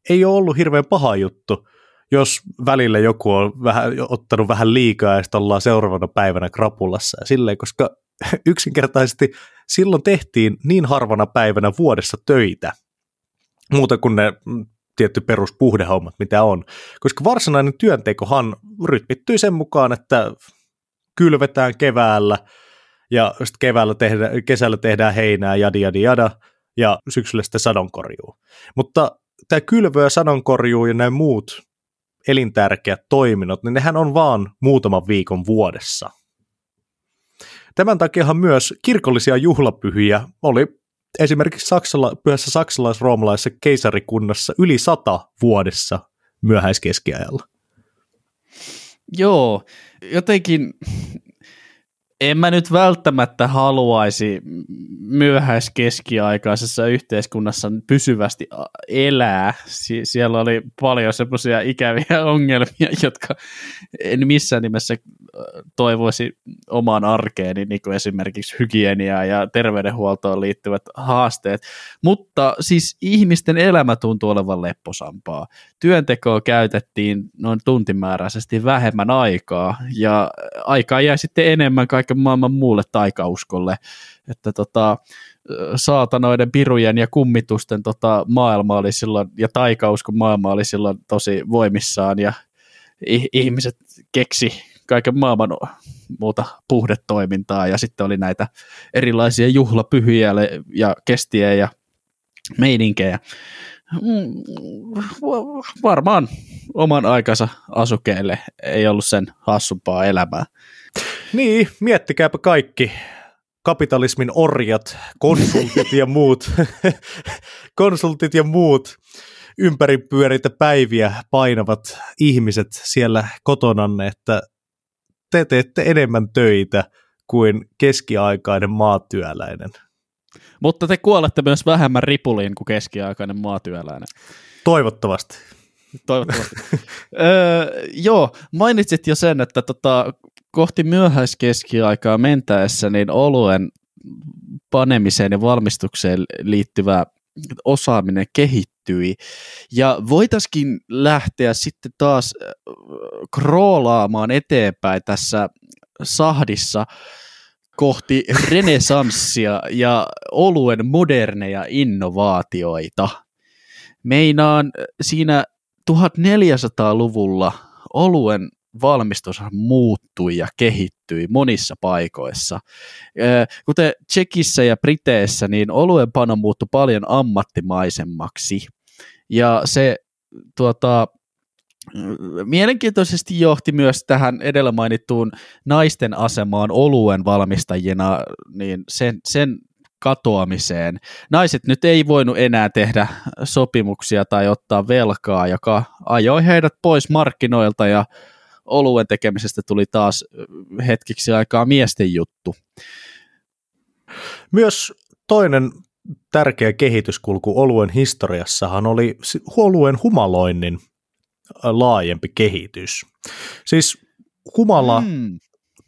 ei ole ollut hirveän paha juttu jos välillä joku on vähän, ottanut vähän liikaa ja sitten ollaan seuraavana päivänä krapulassa ja silleen, koska yksinkertaisesti silloin tehtiin niin harvana päivänä vuodessa töitä, muuta kuin ne mm, tietty peruspuhdehommat, mitä on. Koska varsinainen työntekohan rytmittyy sen mukaan, että kylvetään keväällä ja sitten keväällä tehdä, kesällä tehdään heinää, jadi jadi jada, ja syksyllä sitten sadonkorjuu. Mutta tämä kylvö ja sanonkorjuu ja nämä muut elintärkeät toiminnot, niin nehän on vaan muutaman viikon vuodessa. Tämän takiahan myös kirkollisia juhlapyhiä oli esimerkiksi Saksala, pyhässä saksalais-roomalaisessa keisarikunnassa yli sata vuodessa myöhäiskeskiajalla. Joo, jotenkin en mä nyt välttämättä haluaisi myöhäiskeskiaikaisessa yhteiskunnassa pysyvästi elää. Sie- siellä oli paljon semmoisia ikäviä ongelmia, jotka en missään nimessä toivoisi omaan arkeeni, niin kuin esimerkiksi hygieniaa ja terveydenhuoltoon liittyvät haasteet. Mutta siis ihmisten elämä tuntuu olevan lepposampaa. Työntekoa käytettiin noin tuntimääräisesti vähemmän aikaa, ja aikaa jäi sitten enemmän kaiken maailman muulle taikauskolle. Että tota, saatanoiden pirujen ja kummitusten tota, maailma oli silloin, ja taikauskon maailma oli silloin tosi voimissaan, ja ihmiset keksi kaiken maailman muuta puhdetoimintaa ja sitten oli näitä erilaisia juhlapyhiä ja kestiä ja meininkejä. Mm, varmaan oman aikansa asukeille ei ollut sen hassumpaa elämää. Niin, miettikääpä kaikki kapitalismin orjat, konsultit ja muut, konsultit ja muut ympäripyöreitä päiviä painavat ihmiset siellä kotonanne, että te teette enemmän töitä kuin keskiaikainen maatyöläinen. Mutta te kuolette myös vähemmän ripuliin kuin keskiaikainen maatyöläinen. Toivottavasti. Toivottavasti. öö, joo, mainitsit jo sen, että tota, kohti myöhäiskeskiaikaa mentäessä niin oluen panemiseen ja valmistukseen liittyvä osaaminen kehittyi. Ja voitaisiin lähteä sitten taas kroolaamaan eteenpäin tässä sahdissa kohti renesanssia ja oluen moderneja innovaatioita. Meinaan siinä 1400-luvulla oluen valmistus muuttui ja kehittyi monissa paikoissa. Kuten Tsekissä ja Briteissä, niin oluenpano muuttui paljon ammattimaisemmaksi. Ja se tuota, mielenkiintoisesti johti myös tähän edellä mainittuun naisten asemaan oluen valmistajina, niin sen, sen katoamiseen. Naiset nyt ei voinut enää tehdä sopimuksia tai ottaa velkaa, joka ajoi heidät pois markkinoilta ja oluen tekemisestä tuli taas hetkiksi aikaa miesten juttu. Myös toinen tärkeä kehityskulku oluen historiassahan oli oluen humaloinnin laajempi kehitys. Siis humala hmm.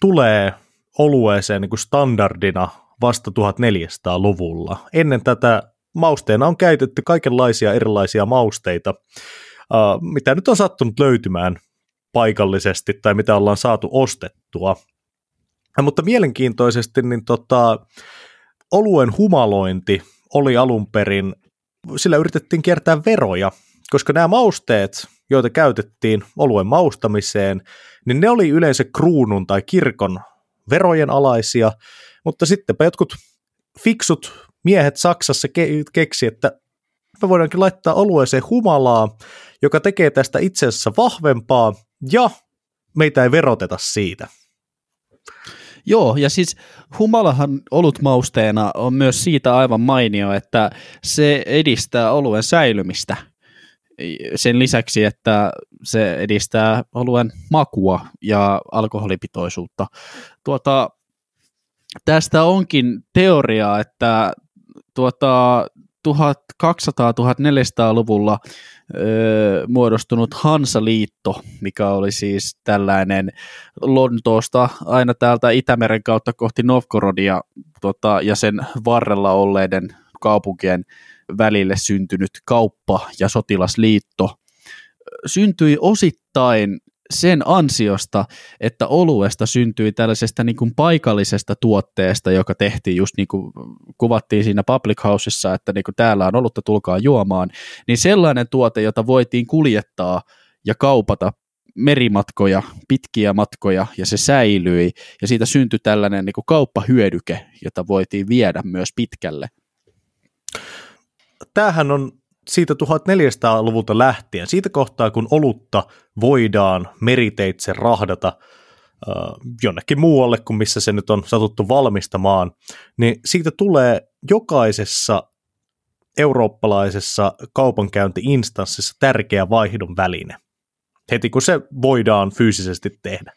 tulee olueeseen niin kuin standardina vasta 1400-luvulla. Ennen tätä mausteena on käytetty kaikenlaisia erilaisia mausteita, mitä nyt on sattunut löytymään paikallisesti tai mitä ollaan saatu ostettua. Ja, mutta mielenkiintoisesti niin tota, oluen humalointi oli alun perin, sillä yritettiin kiertää veroja, koska nämä mausteet, joita käytettiin oluen maustamiseen, niin ne oli yleensä kruunun tai kirkon verojen alaisia, mutta sittenpä jotkut fiksut miehet Saksassa ke- keksi, että me voidaankin laittaa olueeseen humalaa, joka tekee tästä itse asiassa vahvempaa ja meitä ei veroteta siitä. Joo, ja siis humalahan olutmausteena on myös siitä aivan mainio, että se edistää oluen säilymistä. Sen lisäksi, että se edistää oluen makua ja alkoholipitoisuutta. Tuota, tästä onkin teoria, että tuota, 1200-1400-luvulla öö, muodostunut Hansaliitto, mikä oli siis tällainen Lontoosta aina täältä Itämeren kautta kohti Novgorodia tota, ja sen varrella olleiden kaupunkien välille syntynyt kauppa- ja sotilasliitto, syntyi osittain sen ansiosta, että oluesta syntyi tällaisesta niin kuin paikallisesta tuotteesta, joka tehtiin just niin kuin kuvattiin siinä Public Houseissa, että niin kuin täällä on olutta, tulkaa juomaan, niin sellainen tuote, jota voitiin kuljettaa ja kaupata merimatkoja, pitkiä matkoja, ja se säilyi, ja siitä syntyi tällainen niin kuin kauppahyödyke, jota voitiin viedä myös pitkälle. Tämähän on siitä 1400-luvulta lähtien, siitä kohtaa kun olutta voidaan meriteitse rahdata äh, jonnekin muualle kuin missä se nyt on satuttu valmistamaan, niin siitä tulee jokaisessa eurooppalaisessa kaupankäyntiinstanssissa tärkeä vaihdon väline, heti kun se voidaan fyysisesti tehdä.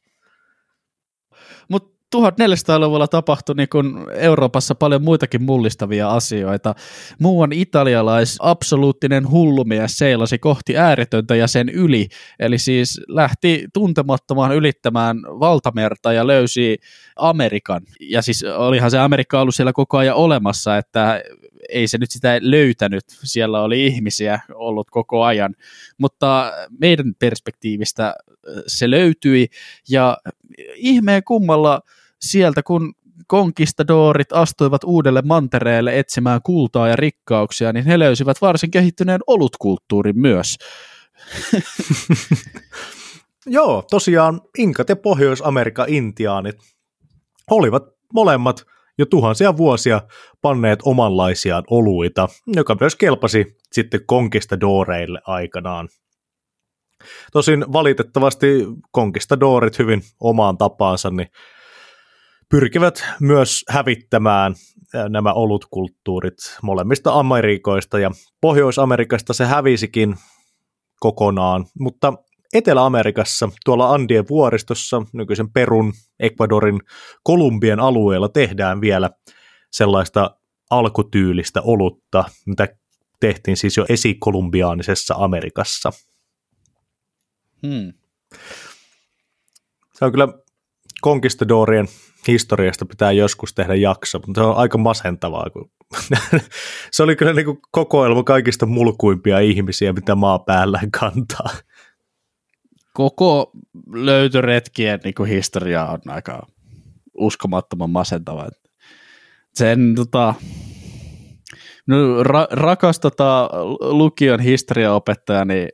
Mutta 1400-luvulla tapahtui niin kun Euroopassa paljon muitakin mullistavia asioita. Muuan italialais absoluuttinen hullumies seilasi kohti ääretöntä ja sen yli, eli siis lähti tuntemattomaan ylittämään valtamerta ja löysi Amerikan. Ja siis olihan se Amerikka ollut siellä koko ajan olemassa, että ei se nyt sitä löytänyt, siellä oli ihmisiä ollut koko ajan, mutta meidän perspektiivistä se löytyi ja ihmeen kummalla sieltä, kun konkistadorit astuivat uudelle mantereelle etsimään kultaa ja rikkauksia, niin he löysivät varsin kehittyneen olutkulttuurin myös. Joo, tosiaan Inkat ja Pohjois-Amerikan intiaanit olivat molemmat jo tuhansia vuosia panneet omanlaisiaan oluita, joka myös kelpasi sitten konkistadoreille aikanaan. Tosin valitettavasti konkistadorit hyvin omaan tapaansa, niin pyrkivät myös hävittämään nämä olutkulttuurit molemmista Amerikoista ja Pohjois-Amerikasta se hävisikin kokonaan, mutta Etelä-Amerikassa, tuolla Andien vuoristossa, nykyisen Perun, Ecuadorin, Kolumbian alueella tehdään vielä sellaista alkutyylistä olutta, mitä tehtiin siis jo esikolumbiaanisessa Amerikassa. Hmm. Se on kyllä konkistadorien historiasta pitää joskus tehdä jakso, mutta se on aika masentavaa. Kun se oli kyllä niin kuin kokoelma kaikista mulkuimpia ihmisiä, mitä maa päällään kantaa. Koko löytöretkien niin kuin historia on aika uskomattoman masentava. Sen tota, no, ra- rakas tota, lukion historiaopettaja, niin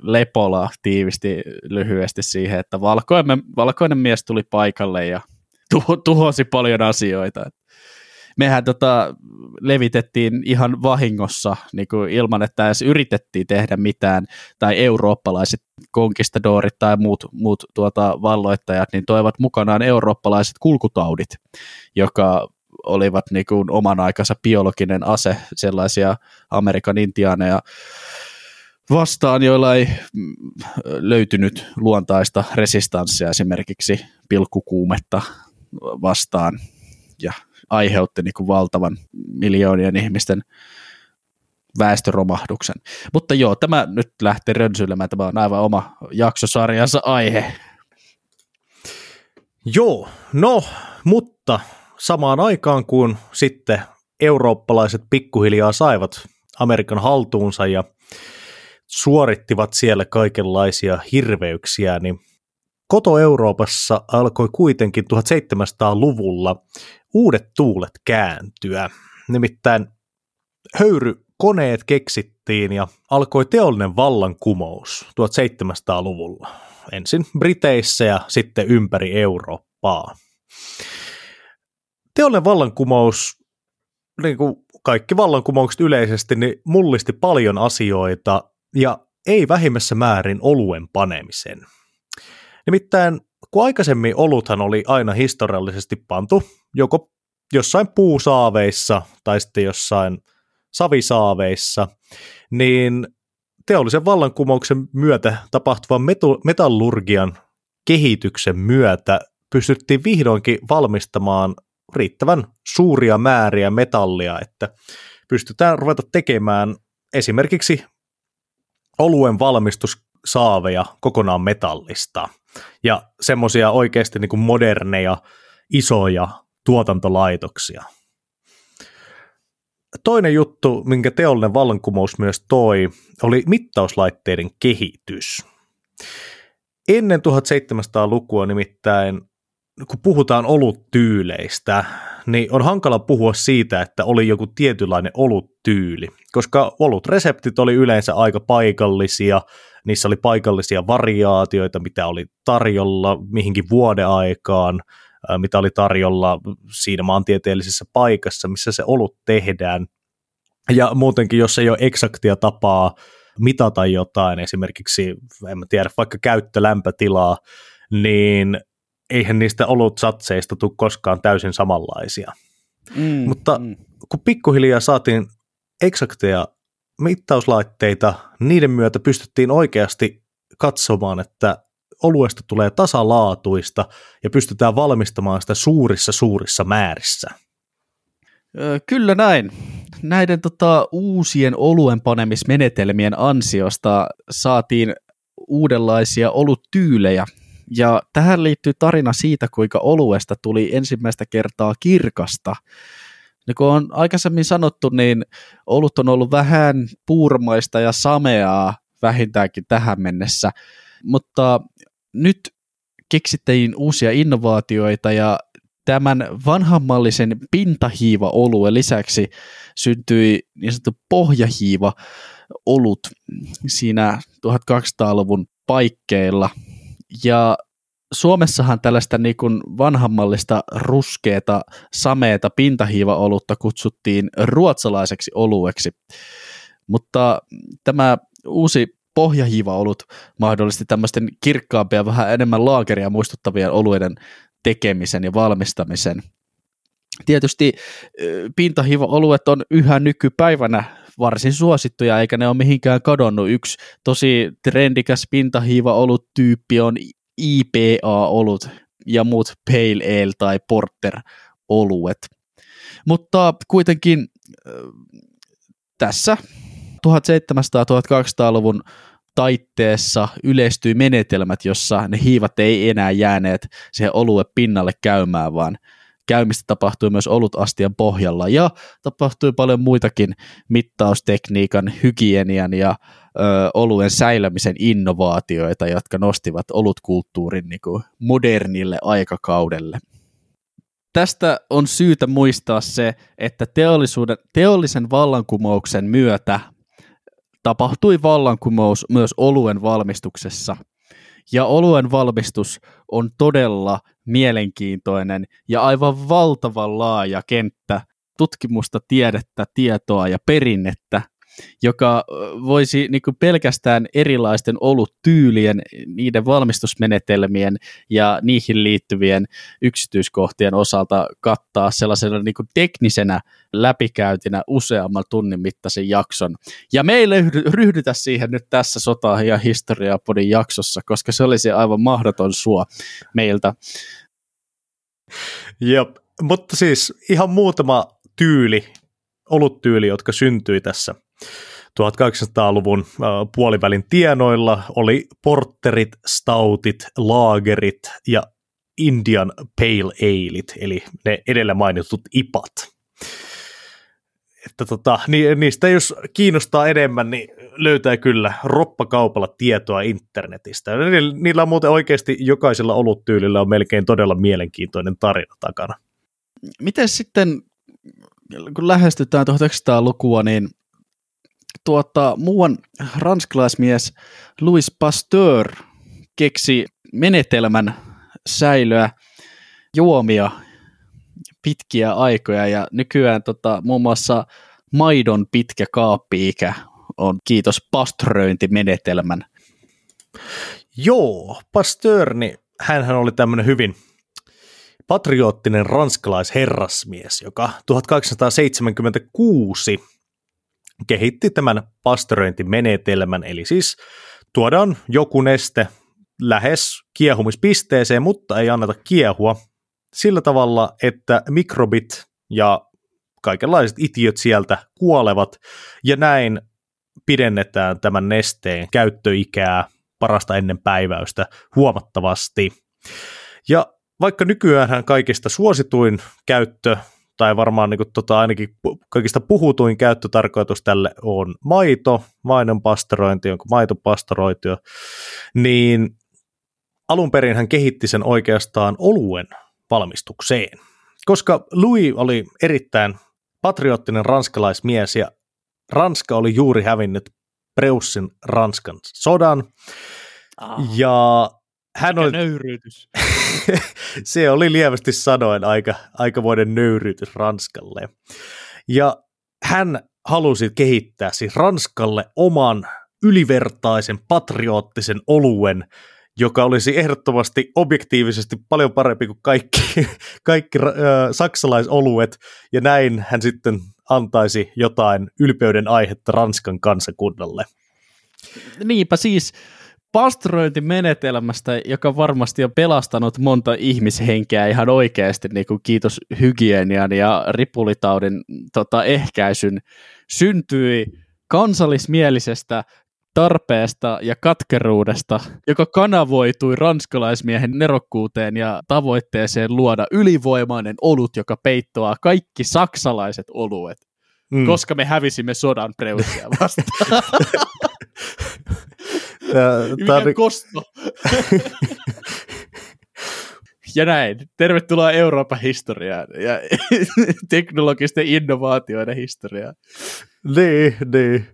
Lepola tiivisti lyhyesti siihen, että valkoinen, valkoinen mies tuli paikalle ja tuho, tuhosi paljon asioita. Mehän tota, levitettiin ihan vahingossa niin kuin ilman, että edes yritettiin tehdä mitään, tai eurooppalaiset konkistadorit tai muut, muut tuota, valloittajat, niin toivat mukanaan eurooppalaiset kulkutaudit, joka olivat niin kuin oman aikansa biologinen ase, sellaisia Amerikan intiaaneja vastaan, joilla ei mm, löytynyt luontaista resistanssia esimerkiksi pilkkukuumetta vastaan ja aiheutti niin kuin valtavan miljoonien ihmisten väestöromahduksen. Mutta joo, tämä nyt lähtee rönsyilemään, tämä on aivan oma jaksosarjansa aihe. Joo, no, mutta samaan aikaan kun sitten eurooppalaiset pikkuhiljaa saivat Amerikan haltuunsa ja suorittivat siellä kaikenlaisia hirveyksiä, niin Koto-Euroopassa alkoi kuitenkin 1700-luvulla uudet tuulet kääntyä. Nimittäin höyrykoneet keksittiin ja alkoi teollinen vallankumous 1700-luvulla. Ensin Briteissä ja sitten ympäri Eurooppaa. Teollinen vallankumous, niin kuin kaikki vallankumoukset yleisesti, niin mullisti paljon asioita ja ei vähimmässä määrin oluen panemisen. Nimittäin kun aikaisemmin oluthan oli aina historiallisesti pantu joko jossain puusaaveissa tai sitten jossain savisaaveissa, niin teollisen vallankumouksen myötä tapahtuvan metallurgian kehityksen myötä pystyttiin vihdoinkin valmistamaan riittävän suuria määriä metallia, että pystytään ruveta tekemään esimerkiksi oluen valmistussaaveja kokonaan metallista ja semmoisia oikeasti niin kuin moderneja, isoja tuotantolaitoksia. Toinen juttu, minkä teollinen vallankumous myös toi, oli mittauslaitteiden kehitys. Ennen 1700-lukua nimittäin, kun puhutaan oluttyyleistä, niin on hankala puhua siitä, että oli joku tietynlainen oluttyyli, koska olutreseptit oli yleensä aika paikallisia, niissä oli paikallisia variaatioita, mitä oli tarjolla mihinkin vuodeaikaan, mitä oli tarjolla siinä maantieteellisessä paikassa, missä se olut tehdään. Ja muutenkin, jos ei ole eksaktia tapaa mitata jotain, esimerkiksi, en mä tiedä, vaikka käyttölämpötilaa, niin eihän niistä ollut satseista tule koskaan täysin samanlaisia. Mm, Mutta mm. kun pikkuhiljaa saatiin eksakteja mittauslaitteita, niiden myötä pystyttiin oikeasti katsomaan, että oluesta tulee tasalaatuista ja pystytään valmistamaan sitä suurissa suurissa määrissä. Kyllä näin. Näiden tota, uusien oluenpanemismenetelmien ansiosta saatiin uudenlaisia oluttyylejä. Ja tähän liittyy tarina siitä, kuinka oluesta tuli ensimmäistä kertaa kirkasta. Niin kuin on aikaisemmin sanottu, niin olut on ollut vähän puurmaista ja sameaa vähintäänkin tähän mennessä, mutta nyt keksittiin uusia innovaatioita ja tämän vanhanmallisen pintahiiva-oluen lisäksi syntyi niin sanottu pohjahiiva-olut siinä 1200-luvun paikkeilla. Ja Suomessahan tällaista niin kuin vanhanmallista ruskeata, sameeta pintahiiva-olutta kutsuttiin ruotsalaiseksi olueksi. Mutta tämä uusi pohjahiiva-olut mahdollisti tämmöisten kirkkaampia, vähän enemmän laakeria muistuttavien oluiden tekemisen ja valmistamisen. Tietysti pintahiiva-oluet on yhä nykypäivänä varsin suosittuja, eikä ne ole mihinkään kadonnut. Yksi tosi trendikäs pintahiiva-olut-tyyppi on IPA-olut ja muut Pale Ale tai Porter-oluet. Mutta kuitenkin tässä 1700-1200-luvun taitteessa yleistyi menetelmät, jossa ne hiivat ei enää jääneet siihen olue pinnalle käymään, vaan käymistä tapahtui myös olutastian pohjalla ja tapahtui paljon muitakin mittaustekniikan, hygienian ja ö, oluen säilämisen innovaatioita, jotka nostivat olutkulttuurin niin kuin modernille aikakaudelle. Tästä on syytä muistaa se, että teollisuuden, teollisen vallankumouksen myötä tapahtui vallankumous myös oluen valmistuksessa. Ja oluen valmistus on todella mielenkiintoinen ja aivan valtavan laaja kenttä tutkimusta, tiedettä, tietoa ja perinnettä, joka voisi niin kuin pelkästään erilaisten oluttyylien, niiden valmistusmenetelmien ja niihin liittyvien yksityiskohtien osalta kattaa sellaisena niin kuin teknisenä läpikäyntinä useamman tunnin mittaisen jakson. Ja me ei ryhdytä siihen nyt tässä sota- ja historiapodin jaksossa, koska se olisi aivan mahdoton suo meiltä. Jep, mutta siis ihan muutama tyyli, oluttyyli, jotka syntyi tässä 1800-luvun puolivälin tienoilla oli porterit, stoutit, laagerit ja Indian Pale Aleit, eli ne edellä mainitut IPAT. Että tota, niistä jos kiinnostaa enemmän, niin löytää kyllä roppakaupalla tietoa internetistä. Niillä on muuten oikeasti jokaisella oluttyylillä on melkein todella mielenkiintoinen tarina takana. Miten sitten, kun lähestytään 1900-lukua, niin tuota, muuan ranskalaismies Louis Pasteur keksi menetelmän säilöä juomia pitkiä aikoja ja nykyään tota, muun muassa maidon pitkä kaappi-ikä on kiitos pasteuröintimenetelmän. Joo, Pasteur, niin hänhän oli tämmöinen hyvin patriottinen ranskalaisherrasmies, joka 1876 kehitti tämän pastöröintimenetelmän, eli siis tuodaan joku neste lähes kiehumispisteeseen, mutta ei anneta kiehua sillä tavalla, että mikrobit ja kaikenlaiset itiöt sieltä kuolevat, ja näin pidennetään tämän nesteen käyttöikää parasta ennen päiväystä huomattavasti. Ja vaikka nykyään kaikista suosituin käyttö tai varmaan niin kuin, tota, ainakin kaikista puhutuin käyttötarkoitus tälle on maito, maidon pastorointi, onko maito pastoroitu, niin alun perin hän kehitti sen oikeastaan oluen valmistukseen. Koska Louis oli erittäin patriottinen ranskalaismies ja Ranska oli juuri hävinnyt Preussin Ranskan sodan. Ah. Ja hän oli, nöyryytys. se oli lievästi sanoen aika, aikamoinen nöyryytys Ranskalle. Ja hän halusi kehittää siis Ranskalle oman ylivertaisen patriottisen oluen, joka olisi ehdottomasti objektiivisesti paljon parempi kuin kaikki, kaikki äh, saksalaisoluet, ja näin hän sitten antaisi jotain ylpeyden aihetta Ranskan kansakunnalle. Niinpä siis pastorointimenetelmästä, joka varmasti on pelastanut monta ihmishenkeä ihan oikeasti, niin kuin kiitos hygienian ja ripulitaudin tota, ehkäisyn, syntyi kansallismielisestä tarpeesta ja katkeruudesta, joka kanavoitui ranskalaismiehen nerokkuuteen ja tavoitteeseen luoda ylivoimainen olut, joka peittoaa kaikki saksalaiset oluet, mm. koska me hävisimme sodan Preusia vastaan. Mikä on... kosto? ja näin. Tervetuloa Euroopan historiaan ja teknologisten innovaatioiden historiaan. Niin, niin.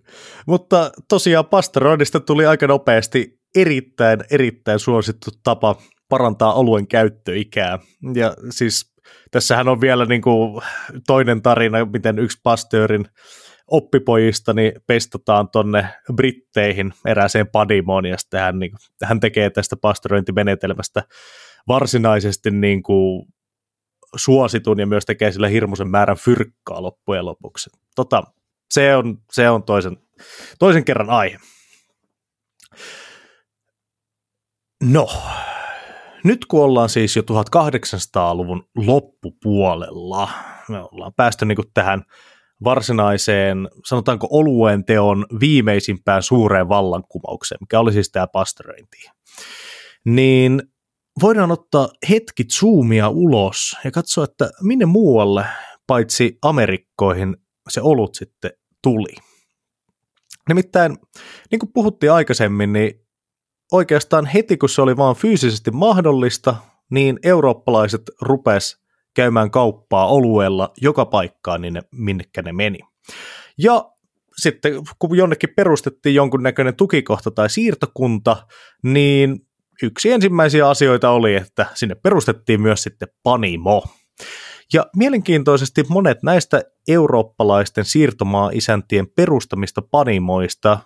Mutta tosiaan pasteroinnista tuli aika nopeasti erittäin, erittäin suosittu tapa parantaa oluen käyttöikää. Ja siis tässähän on vielä niin kuin toinen tarina, miten yksi pastöörin oppipojista niin pestataan tonne Britteihin erääseen padimoon, ja sitten hän, niin, hän tekee tästä pastorointimenetelmästä varsinaisesti niin kuin suositun ja myös tekee sille hirmuisen määrän fyrkkaa loppujen lopuksi. Tota, se on, se on toisen, toisen kerran aihe. No, nyt kun ollaan siis jo 1800-luvun loppupuolella, me ollaan päästy niin tähän varsinaiseen, sanotaanko oluen teon viimeisimpään suureen vallankumoukseen, mikä oli siis tämä pastörointi, niin voidaan ottaa hetki zoomia ulos ja katsoa, että minne muualle paitsi Amerikkoihin se olut sitten tuli. Nimittäin, niin kuin puhuttiin aikaisemmin, niin oikeastaan heti kun se oli vaan fyysisesti mahdollista, niin eurooppalaiset rupes käymään kauppaa olueella joka paikkaan, niin ne, minnekä ne meni. Ja sitten kun jonnekin perustettiin jonkunnäköinen tukikohta tai siirtokunta, niin yksi ensimmäisiä asioita oli, että sinne perustettiin myös sitten Panimo. Ja mielenkiintoisesti monet näistä eurooppalaisten siirtomaa-isäntien perustamista panimoista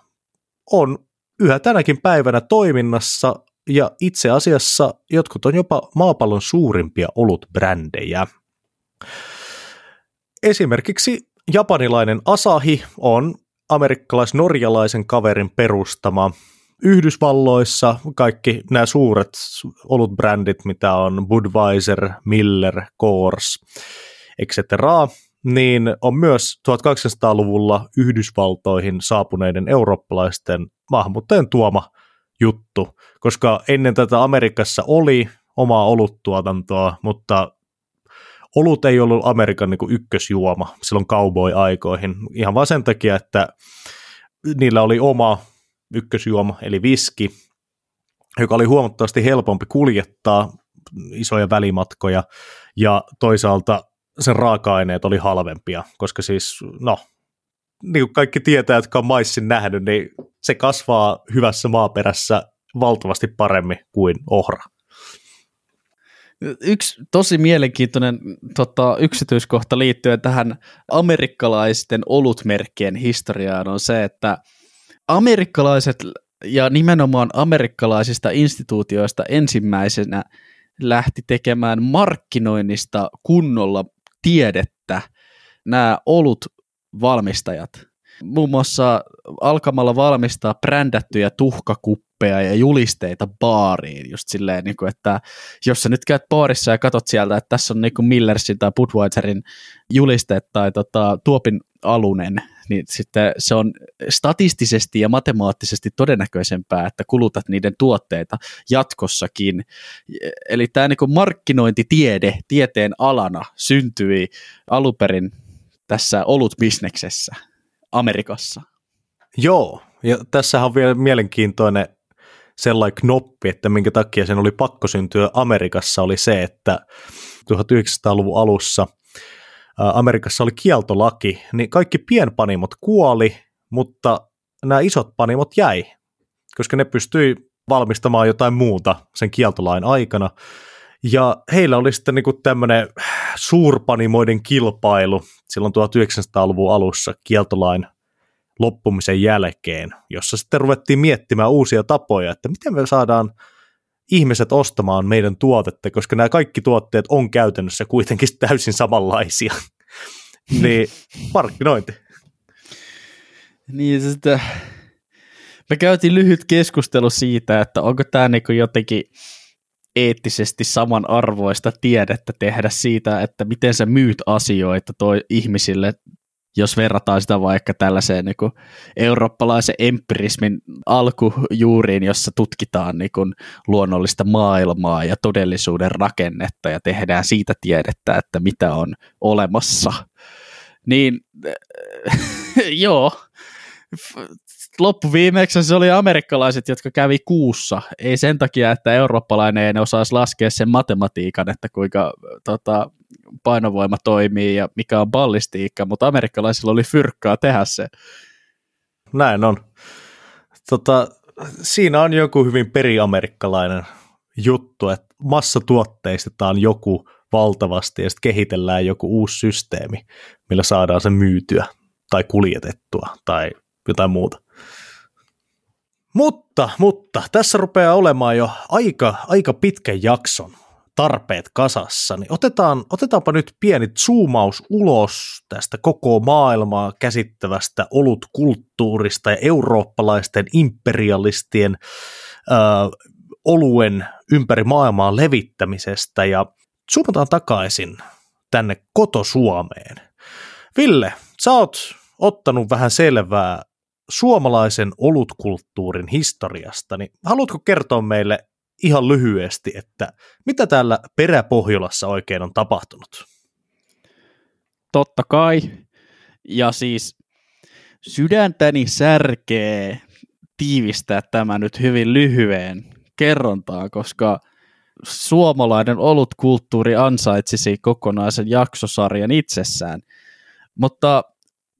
on yhä tänäkin päivänä toiminnassa ja itse asiassa jotkut on jopa maapallon suurimpia olutbrändejä. Esimerkiksi japanilainen Asahi on amerikkalais-norjalaisen kaverin perustama. Yhdysvalloissa kaikki nämä suuret olutbrändit, mitä on Budweiser, Miller, Coors, etc., niin on myös 1200-luvulla Yhdysvaltoihin saapuneiden eurooppalaisten maahanmuuttajien tuoma juttu, koska ennen tätä Amerikassa oli omaa oluttuotantoa, mutta olut ei ollut Amerikan niin ykkösjuoma silloin cowboy-aikoihin, ihan vain sen takia, että niillä oli oma ykkösjuoma, eli viski, joka oli huomattavasti helpompi kuljettaa isoja välimatkoja, ja toisaalta sen raaka-aineet oli halvempia, koska siis, no, niin kuin kaikki tietää, jotka on maissin nähnyt, niin se kasvaa hyvässä maaperässä valtavasti paremmin kuin ohra. Yksi tosi mielenkiintoinen tota, yksityiskohta liittyen tähän amerikkalaisten olutmerkkien historiaan on se, että amerikkalaiset ja nimenomaan amerikkalaisista instituutioista ensimmäisenä lähti tekemään markkinoinnista kunnolla tiedettä nämä olut valmistajat. Muun muassa alkamalla valmistaa brändättyjä tuhkakuppeja ja julisteita baariin. Just silleen, niin kuin, että jos sä nyt käyt baarissa ja katot sieltä, että tässä on niin kuin Millersin tai Budweiserin julisteet tai tota, tuopin alunen, niin sitten se on statistisesti ja matemaattisesti todennäköisempää, että kulutat niiden tuotteita jatkossakin. Eli tämä niin markkinointitiede tieteen alana syntyi aluperin tässä olutbisneksessä Amerikassa. Joo, ja tässä on vielä mielenkiintoinen sellainen knoppi, että minkä takia sen oli pakko syntyä Amerikassa, oli se, että 1900-luvun alussa Amerikassa oli kieltolaki, niin kaikki pienpanimot kuoli, mutta nämä isot panimot jäi, koska ne pystyi valmistamaan jotain muuta sen kieltolain aikana. Ja heillä oli sitten niinku tämmöinen suurpanimoiden kilpailu silloin 1900-luvun alussa kieltolain loppumisen jälkeen, jossa sitten ruvettiin miettimään uusia tapoja, että miten me saadaan ihmiset ostamaan meidän tuotetta, koska nämä kaikki tuotteet on käytännössä kuitenkin täysin samanlaisia. niin markkinointi. Niin, sitä, me käytiin lyhyt keskustelu siitä, että onko tämä niinku jotenkin eettisesti samanarvoista tiedettä tehdä siitä, että miten sä myyt asioita toi ihmisille, jos verrataan sitä vaikka tällaiseen niin eurooppalaisen empirismin alkujuuriin, jossa tutkitaan niin kuin luonnollista maailmaa ja todellisuuden rakennetta ja tehdään siitä tiedettä, että mitä on olemassa. Niin joo, loppuviimeksi se oli amerikkalaiset, jotka kävi kuussa. Ei sen takia, että eurooppalainen ei osaisi laskea sen matematiikan, että kuinka tota, painovoima toimii ja mikä on ballistiikka, mutta amerikkalaisilla oli fyrkkaa tehdä se. Näin on. Tota, siinä on joku hyvin periamerikkalainen juttu, että massatuotteistetaan joku valtavasti ja sitten kehitellään joku uusi systeemi, millä saadaan se myytyä tai kuljetettua tai jotain muuta. Mutta, mutta tässä rupeaa olemaan jo aika, aika pitkä jakson tarpeet kasassa, niin otetaan, otetaanpa nyt pieni zoomaus ulos tästä koko maailmaa käsittävästä olutkulttuurista ja eurooppalaisten imperialistien ö, oluen ympäri maailmaa levittämisestä ja zoomataan takaisin tänne koto-Suomeen. Ville, sä oot ottanut vähän selvää suomalaisen olutkulttuurin historiasta, niin haluatko kertoa meille ihan lyhyesti, että mitä täällä Peräpohjolassa oikein on tapahtunut? Totta kai. Ja siis sydäntäni särkee tiivistää tämä nyt hyvin lyhyen kerrontaan, koska suomalainen olutkulttuuri ansaitsisi kokonaisen jaksosarjan itsessään. Mutta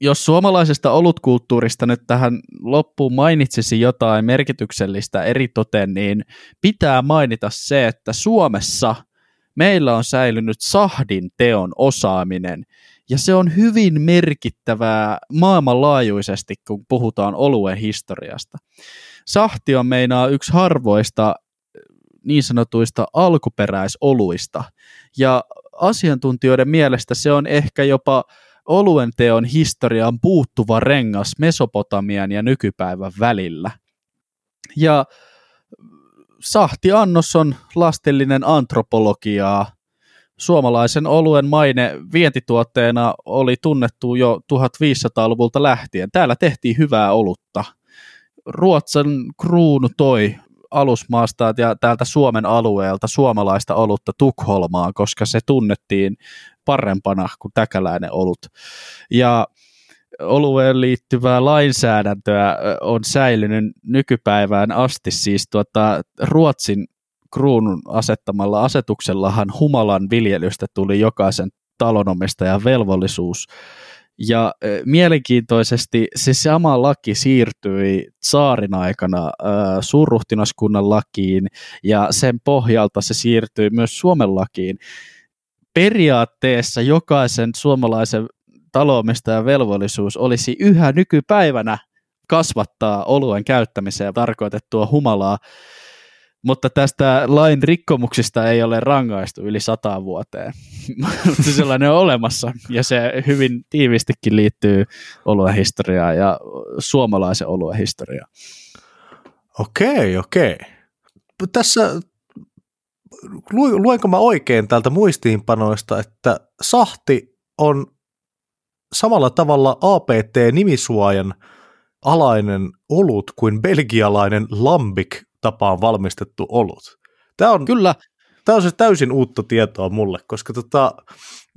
jos suomalaisesta olutkulttuurista nyt tähän loppuun mainitsisi jotain merkityksellistä eri toten, niin pitää mainita se, että Suomessa meillä on säilynyt sahdin teon osaaminen, ja se on hyvin merkittävää maailmanlaajuisesti, kun puhutaan oluen historiasta. Sahti on meinaa yksi harvoista niin sanotuista alkuperäisoluista, ja asiantuntijoiden mielestä se on ehkä jopa oluen teon historiaan puuttuva rengas Mesopotamian ja nykypäivän välillä. Ja Sahti Annos on lastillinen antropologiaa. Suomalaisen oluen maine vientituotteena oli tunnettu jo 1500-luvulta lähtien. Täällä tehtiin hyvää olutta. Ruotsin kruunu toi alusmaasta ja täältä Suomen alueelta suomalaista olutta Tukholmaan, koska se tunnettiin parempana kuin täkäläinen olut. Ja olueen liittyvää lainsäädäntöä on säilynyt nykypäivään asti, siis tuota, Ruotsin kruunun asettamalla asetuksellahan humalan viljelystä tuli jokaisen talonomistajan velvollisuus. Ja e, mielenkiintoisesti se sama laki siirtyi saarin aikana e, suurruhtinaskunnan lakiin ja sen pohjalta se siirtyi myös Suomen lakiin periaatteessa jokaisen suomalaisen talonomistajan velvollisuus olisi yhä nykypäivänä kasvattaa oluen käyttämiseen tarkoitettua humalaa, mutta tästä lain rikkomuksista ei ole rangaistu yli sata vuoteen. mutta sellainen on olemassa ja se hyvin tiivistikin liittyy oluen historiaan ja suomalaisen oluen historiaan. Okei, okei. Tässä luenko mä oikein täältä muistiinpanoista, että sahti on samalla tavalla APT-nimisuojan alainen olut kuin belgialainen lambik tapaan valmistettu olut. Tämä on, Kyllä. Tämä on siis täysin uutta tietoa mulle, koska tota,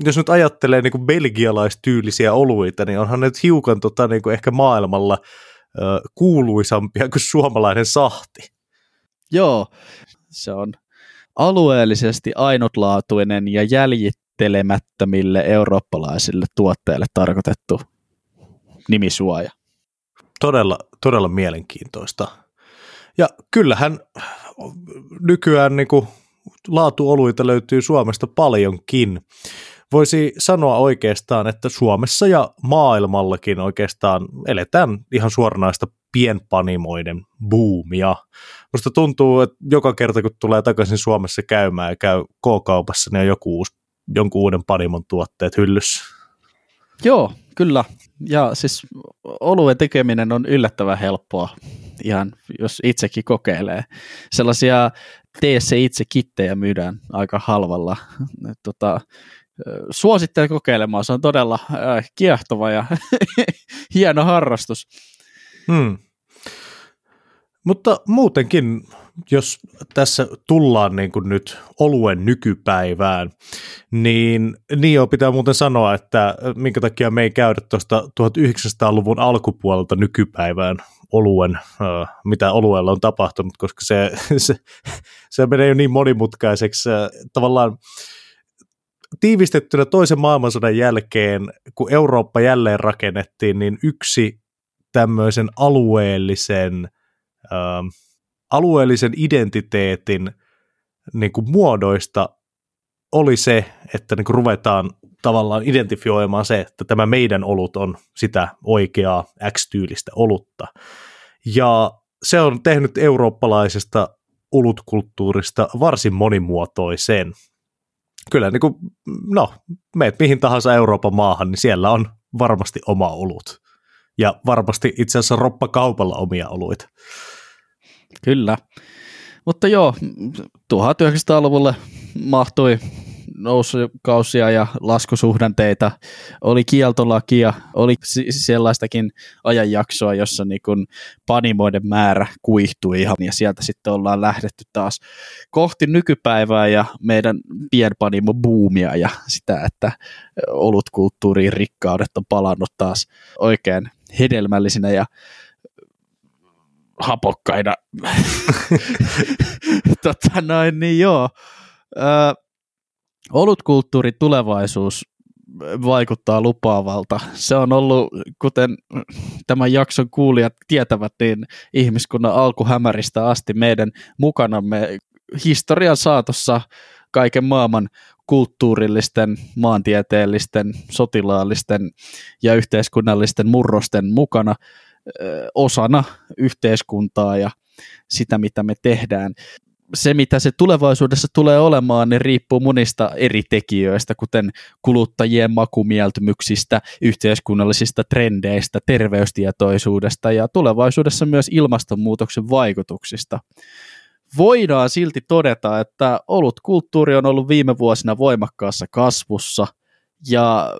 jos nyt ajattelee niin kuin belgialaistyylisiä oluita, niin onhan ne nyt hiukan tota, niin kuin ehkä maailmalla ö, kuuluisampia kuin suomalainen sahti. Joo, se on alueellisesti ainutlaatuinen ja jäljittelemättömille eurooppalaisille tuotteille tarkoitettu nimisuoja. Todella, todella mielenkiintoista. Ja kyllähän nykyään niin kuin laatuoluita löytyy Suomesta paljonkin, voisi sanoa oikeastaan, että Suomessa ja maailmallakin oikeastaan eletään ihan suoranaista pienpanimoiden buumia. Musta tuntuu, että joka kerta kun tulee takaisin Suomessa käymään ja käy K-kaupassa, niin on joku uusi, jonkun uuden panimon tuotteet hyllyssä. Joo, kyllä. Ja siis oluen tekeminen on yllättävän helppoa, ihan jos itsekin kokeilee. Sellaisia tee se itse kittejä myydään aika halvalla. Tota, suosittelen kokeilemaan, se on todella äh, kiehtova ja hieno harrastus. Hmm. Mutta muutenkin, jos tässä tullaan niin kuin nyt oluen nykypäivään, niin niin jo pitää muuten sanoa, että minkä takia me ei käydä tuosta 1900-luvun alkupuolelta nykypäivään oluen, mitä olueella on tapahtunut, koska se, se, se menee jo niin monimutkaiseksi. Tavallaan tiivistettynä toisen maailmansodan jälkeen, kun Eurooppa jälleen rakennettiin, niin yksi tämmöisen alueellisen, äh, alueellisen identiteetin niin kuin muodoista oli se, että niin kuin ruvetaan tavallaan identifioimaan se, että tämä meidän olut on sitä oikeaa X-tyylistä olutta. Ja se on tehnyt eurooppalaisesta olutkulttuurista varsin monimuotoisen. Kyllä niin kuin, no, meet mihin tahansa Euroopan maahan, niin siellä on varmasti oma olut. Ja varmasti itse asiassa roppakaupalla omia oluita. Kyllä. Mutta joo, 1900-luvulle mahtui nousukausia ja laskusuhdanteita, oli kieltolakia, oli sellaistakin ajanjaksoa, jossa niin panimoiden määrä kuihtui ihan ja sieltä sitten ollaan lähdetty taas kohti nykypäivää ja meidän pienpanimo buumia ja sitä, että olutkulttuurin rikkaudet on palannut taas oikein hedelmällisinä ja hapokkaina. tota noin, niin joo. Öö, olutkulttuurin tulevaisuus vaikuttaa lupaavalta. Se on ollut, kuten tämän jakson kuulijat tietävät, niin ihmiskunnan alkuhämäristä asti meidän mukanamme historian saatossa kaiken maailman kulttuurillisten, maantieteellisten, sotilaallisten ja yhteiskunnallisten murrosten mukana osana yhteiskuntaa ja sitä, mitä me tehdään se, mitä se tulevaisuudessa tulee olemaan, niin riippuu monista eri tekijöistä, kuten kuluttajien makumieltymyksistä, yhteiskunnallisista trendeistä, terveystietoisuudesta ja tulevaisuudessa myös ilmastonmuutoksen vaikutuksista. Voidaan silti todeta, että olutkulttuuri on ollut viime vuosina voimakkaassa kasvussa ja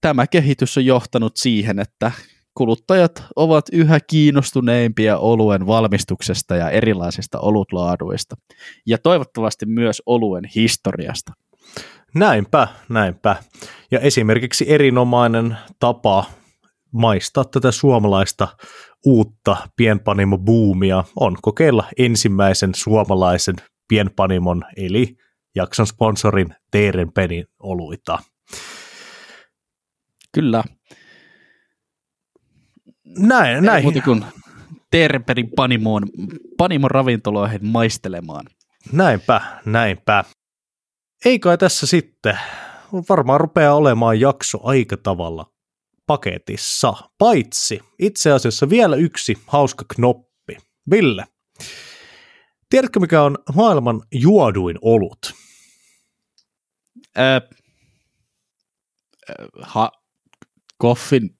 tämä kehitys on johtanut siihen, että kuluttajat ovat yhä kiinnostuneimpia oluen valmistuksesta ja erilaisista olutlaaduista, ja toivottavasti myös oluen historiasta. Näinpä, näinpä. Ja esimerkiksi erinomainen tapa maistaa tätä suomalaista uutta pienpanimo-buumia on kokeilla ensimmäisen suomalaisen pienpanimon, eli jakson sponsorin Teerenpenin oluita. Kyllä, näin, näin. Muuta kuin Terperin panimoon, panimon ravintoloihin maistelemaan. Näinpä, näinpä. Ei kai tässä sitten. Varmaan rupeaa olemaan jakso aika tavalla paketissa. Paitsi itse asiassa vielä yksi hauska knoppi. Ville, tiedätkö mikä on maailman juoduin olut? Öö, ha, koffin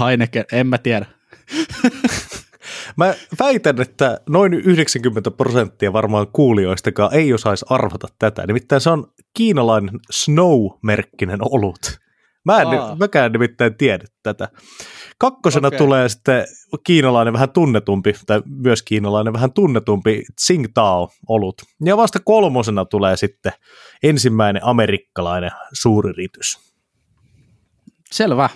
Heineken, en mä tiedä. Mä väitän, että noin 90 prosenttia varmaan kuulijoistakaan ei osaisi arvata tätä. Nimittäin se on kiinalainen Snow-merkkinen olut. Mä en, Aa. mäkään nimittäin tiedä tätä. Kakkosena okay. tulee sitten kiinalainen vähän tunnetumpi, tai myös kiinalainen vähän tunnetumpi Tsingtao-olut. Ja vasta kolmosena tulee sitten ensimmäinen amerikkalainen suuri ritys. Selvä.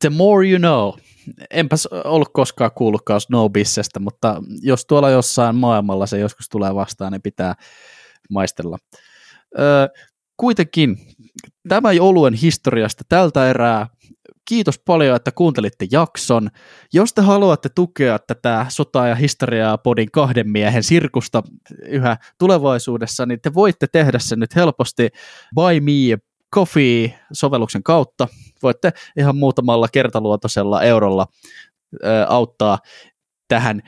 The more you know. Enpäs ollut koskaan kuullutkaan Snowbissestä, mutta jos tuolla jossain maailmalla se joskus tulee vastaan, niin pitää maistella. Kuitenkin tämä oluen historiasta tältä erää. kiitos paljon, että kuuntelitte jakson. Jos te haluatte tukea tätä sotaa ja historiaa podin kahden miehen sirkusta yhä tulevaisuudessa, niin te voitte tehdä sen nyt helposti Buy Me Coffee-sovelluksen kautta. Voitte ihan muutamalla kertaluotoisella eurolla auttaa tähän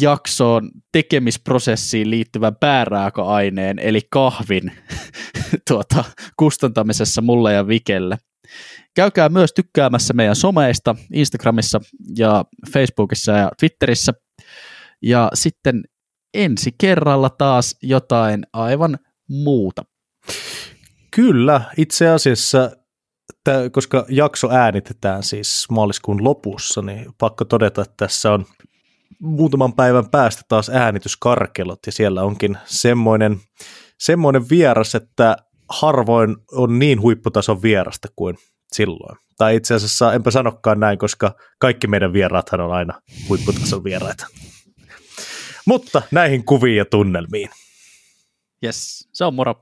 jaksoon tekemisprosessiin liittyvän pääraaka-aineen, eli kahvin tuota, kustantamisessa mulle ja Vikelle. Käykää myös tykkäämässä meidän someista Instagramissa ja Facebookissa ja Twitterissä. Ja sitten ensi kerralla taas jotain aivan muuta. Kyllä, itse asiassa, koska jakso äänitetään siis maaliskuun lopussa, niin pakko todeta, että tässä on muutaman päivän päästä taas äänityskarkelot ja siellä onkin semmoinen, semmoinen vieras, että harvoin on niin huipputason vierasta kuin silloin. Tai itse asiassa enpä sanokaan näin, koska kaikki meidän vieraathan on aina huipputason vieraita. Mutta näihin kuviin ja tunnelmiin. Yes, se on moro.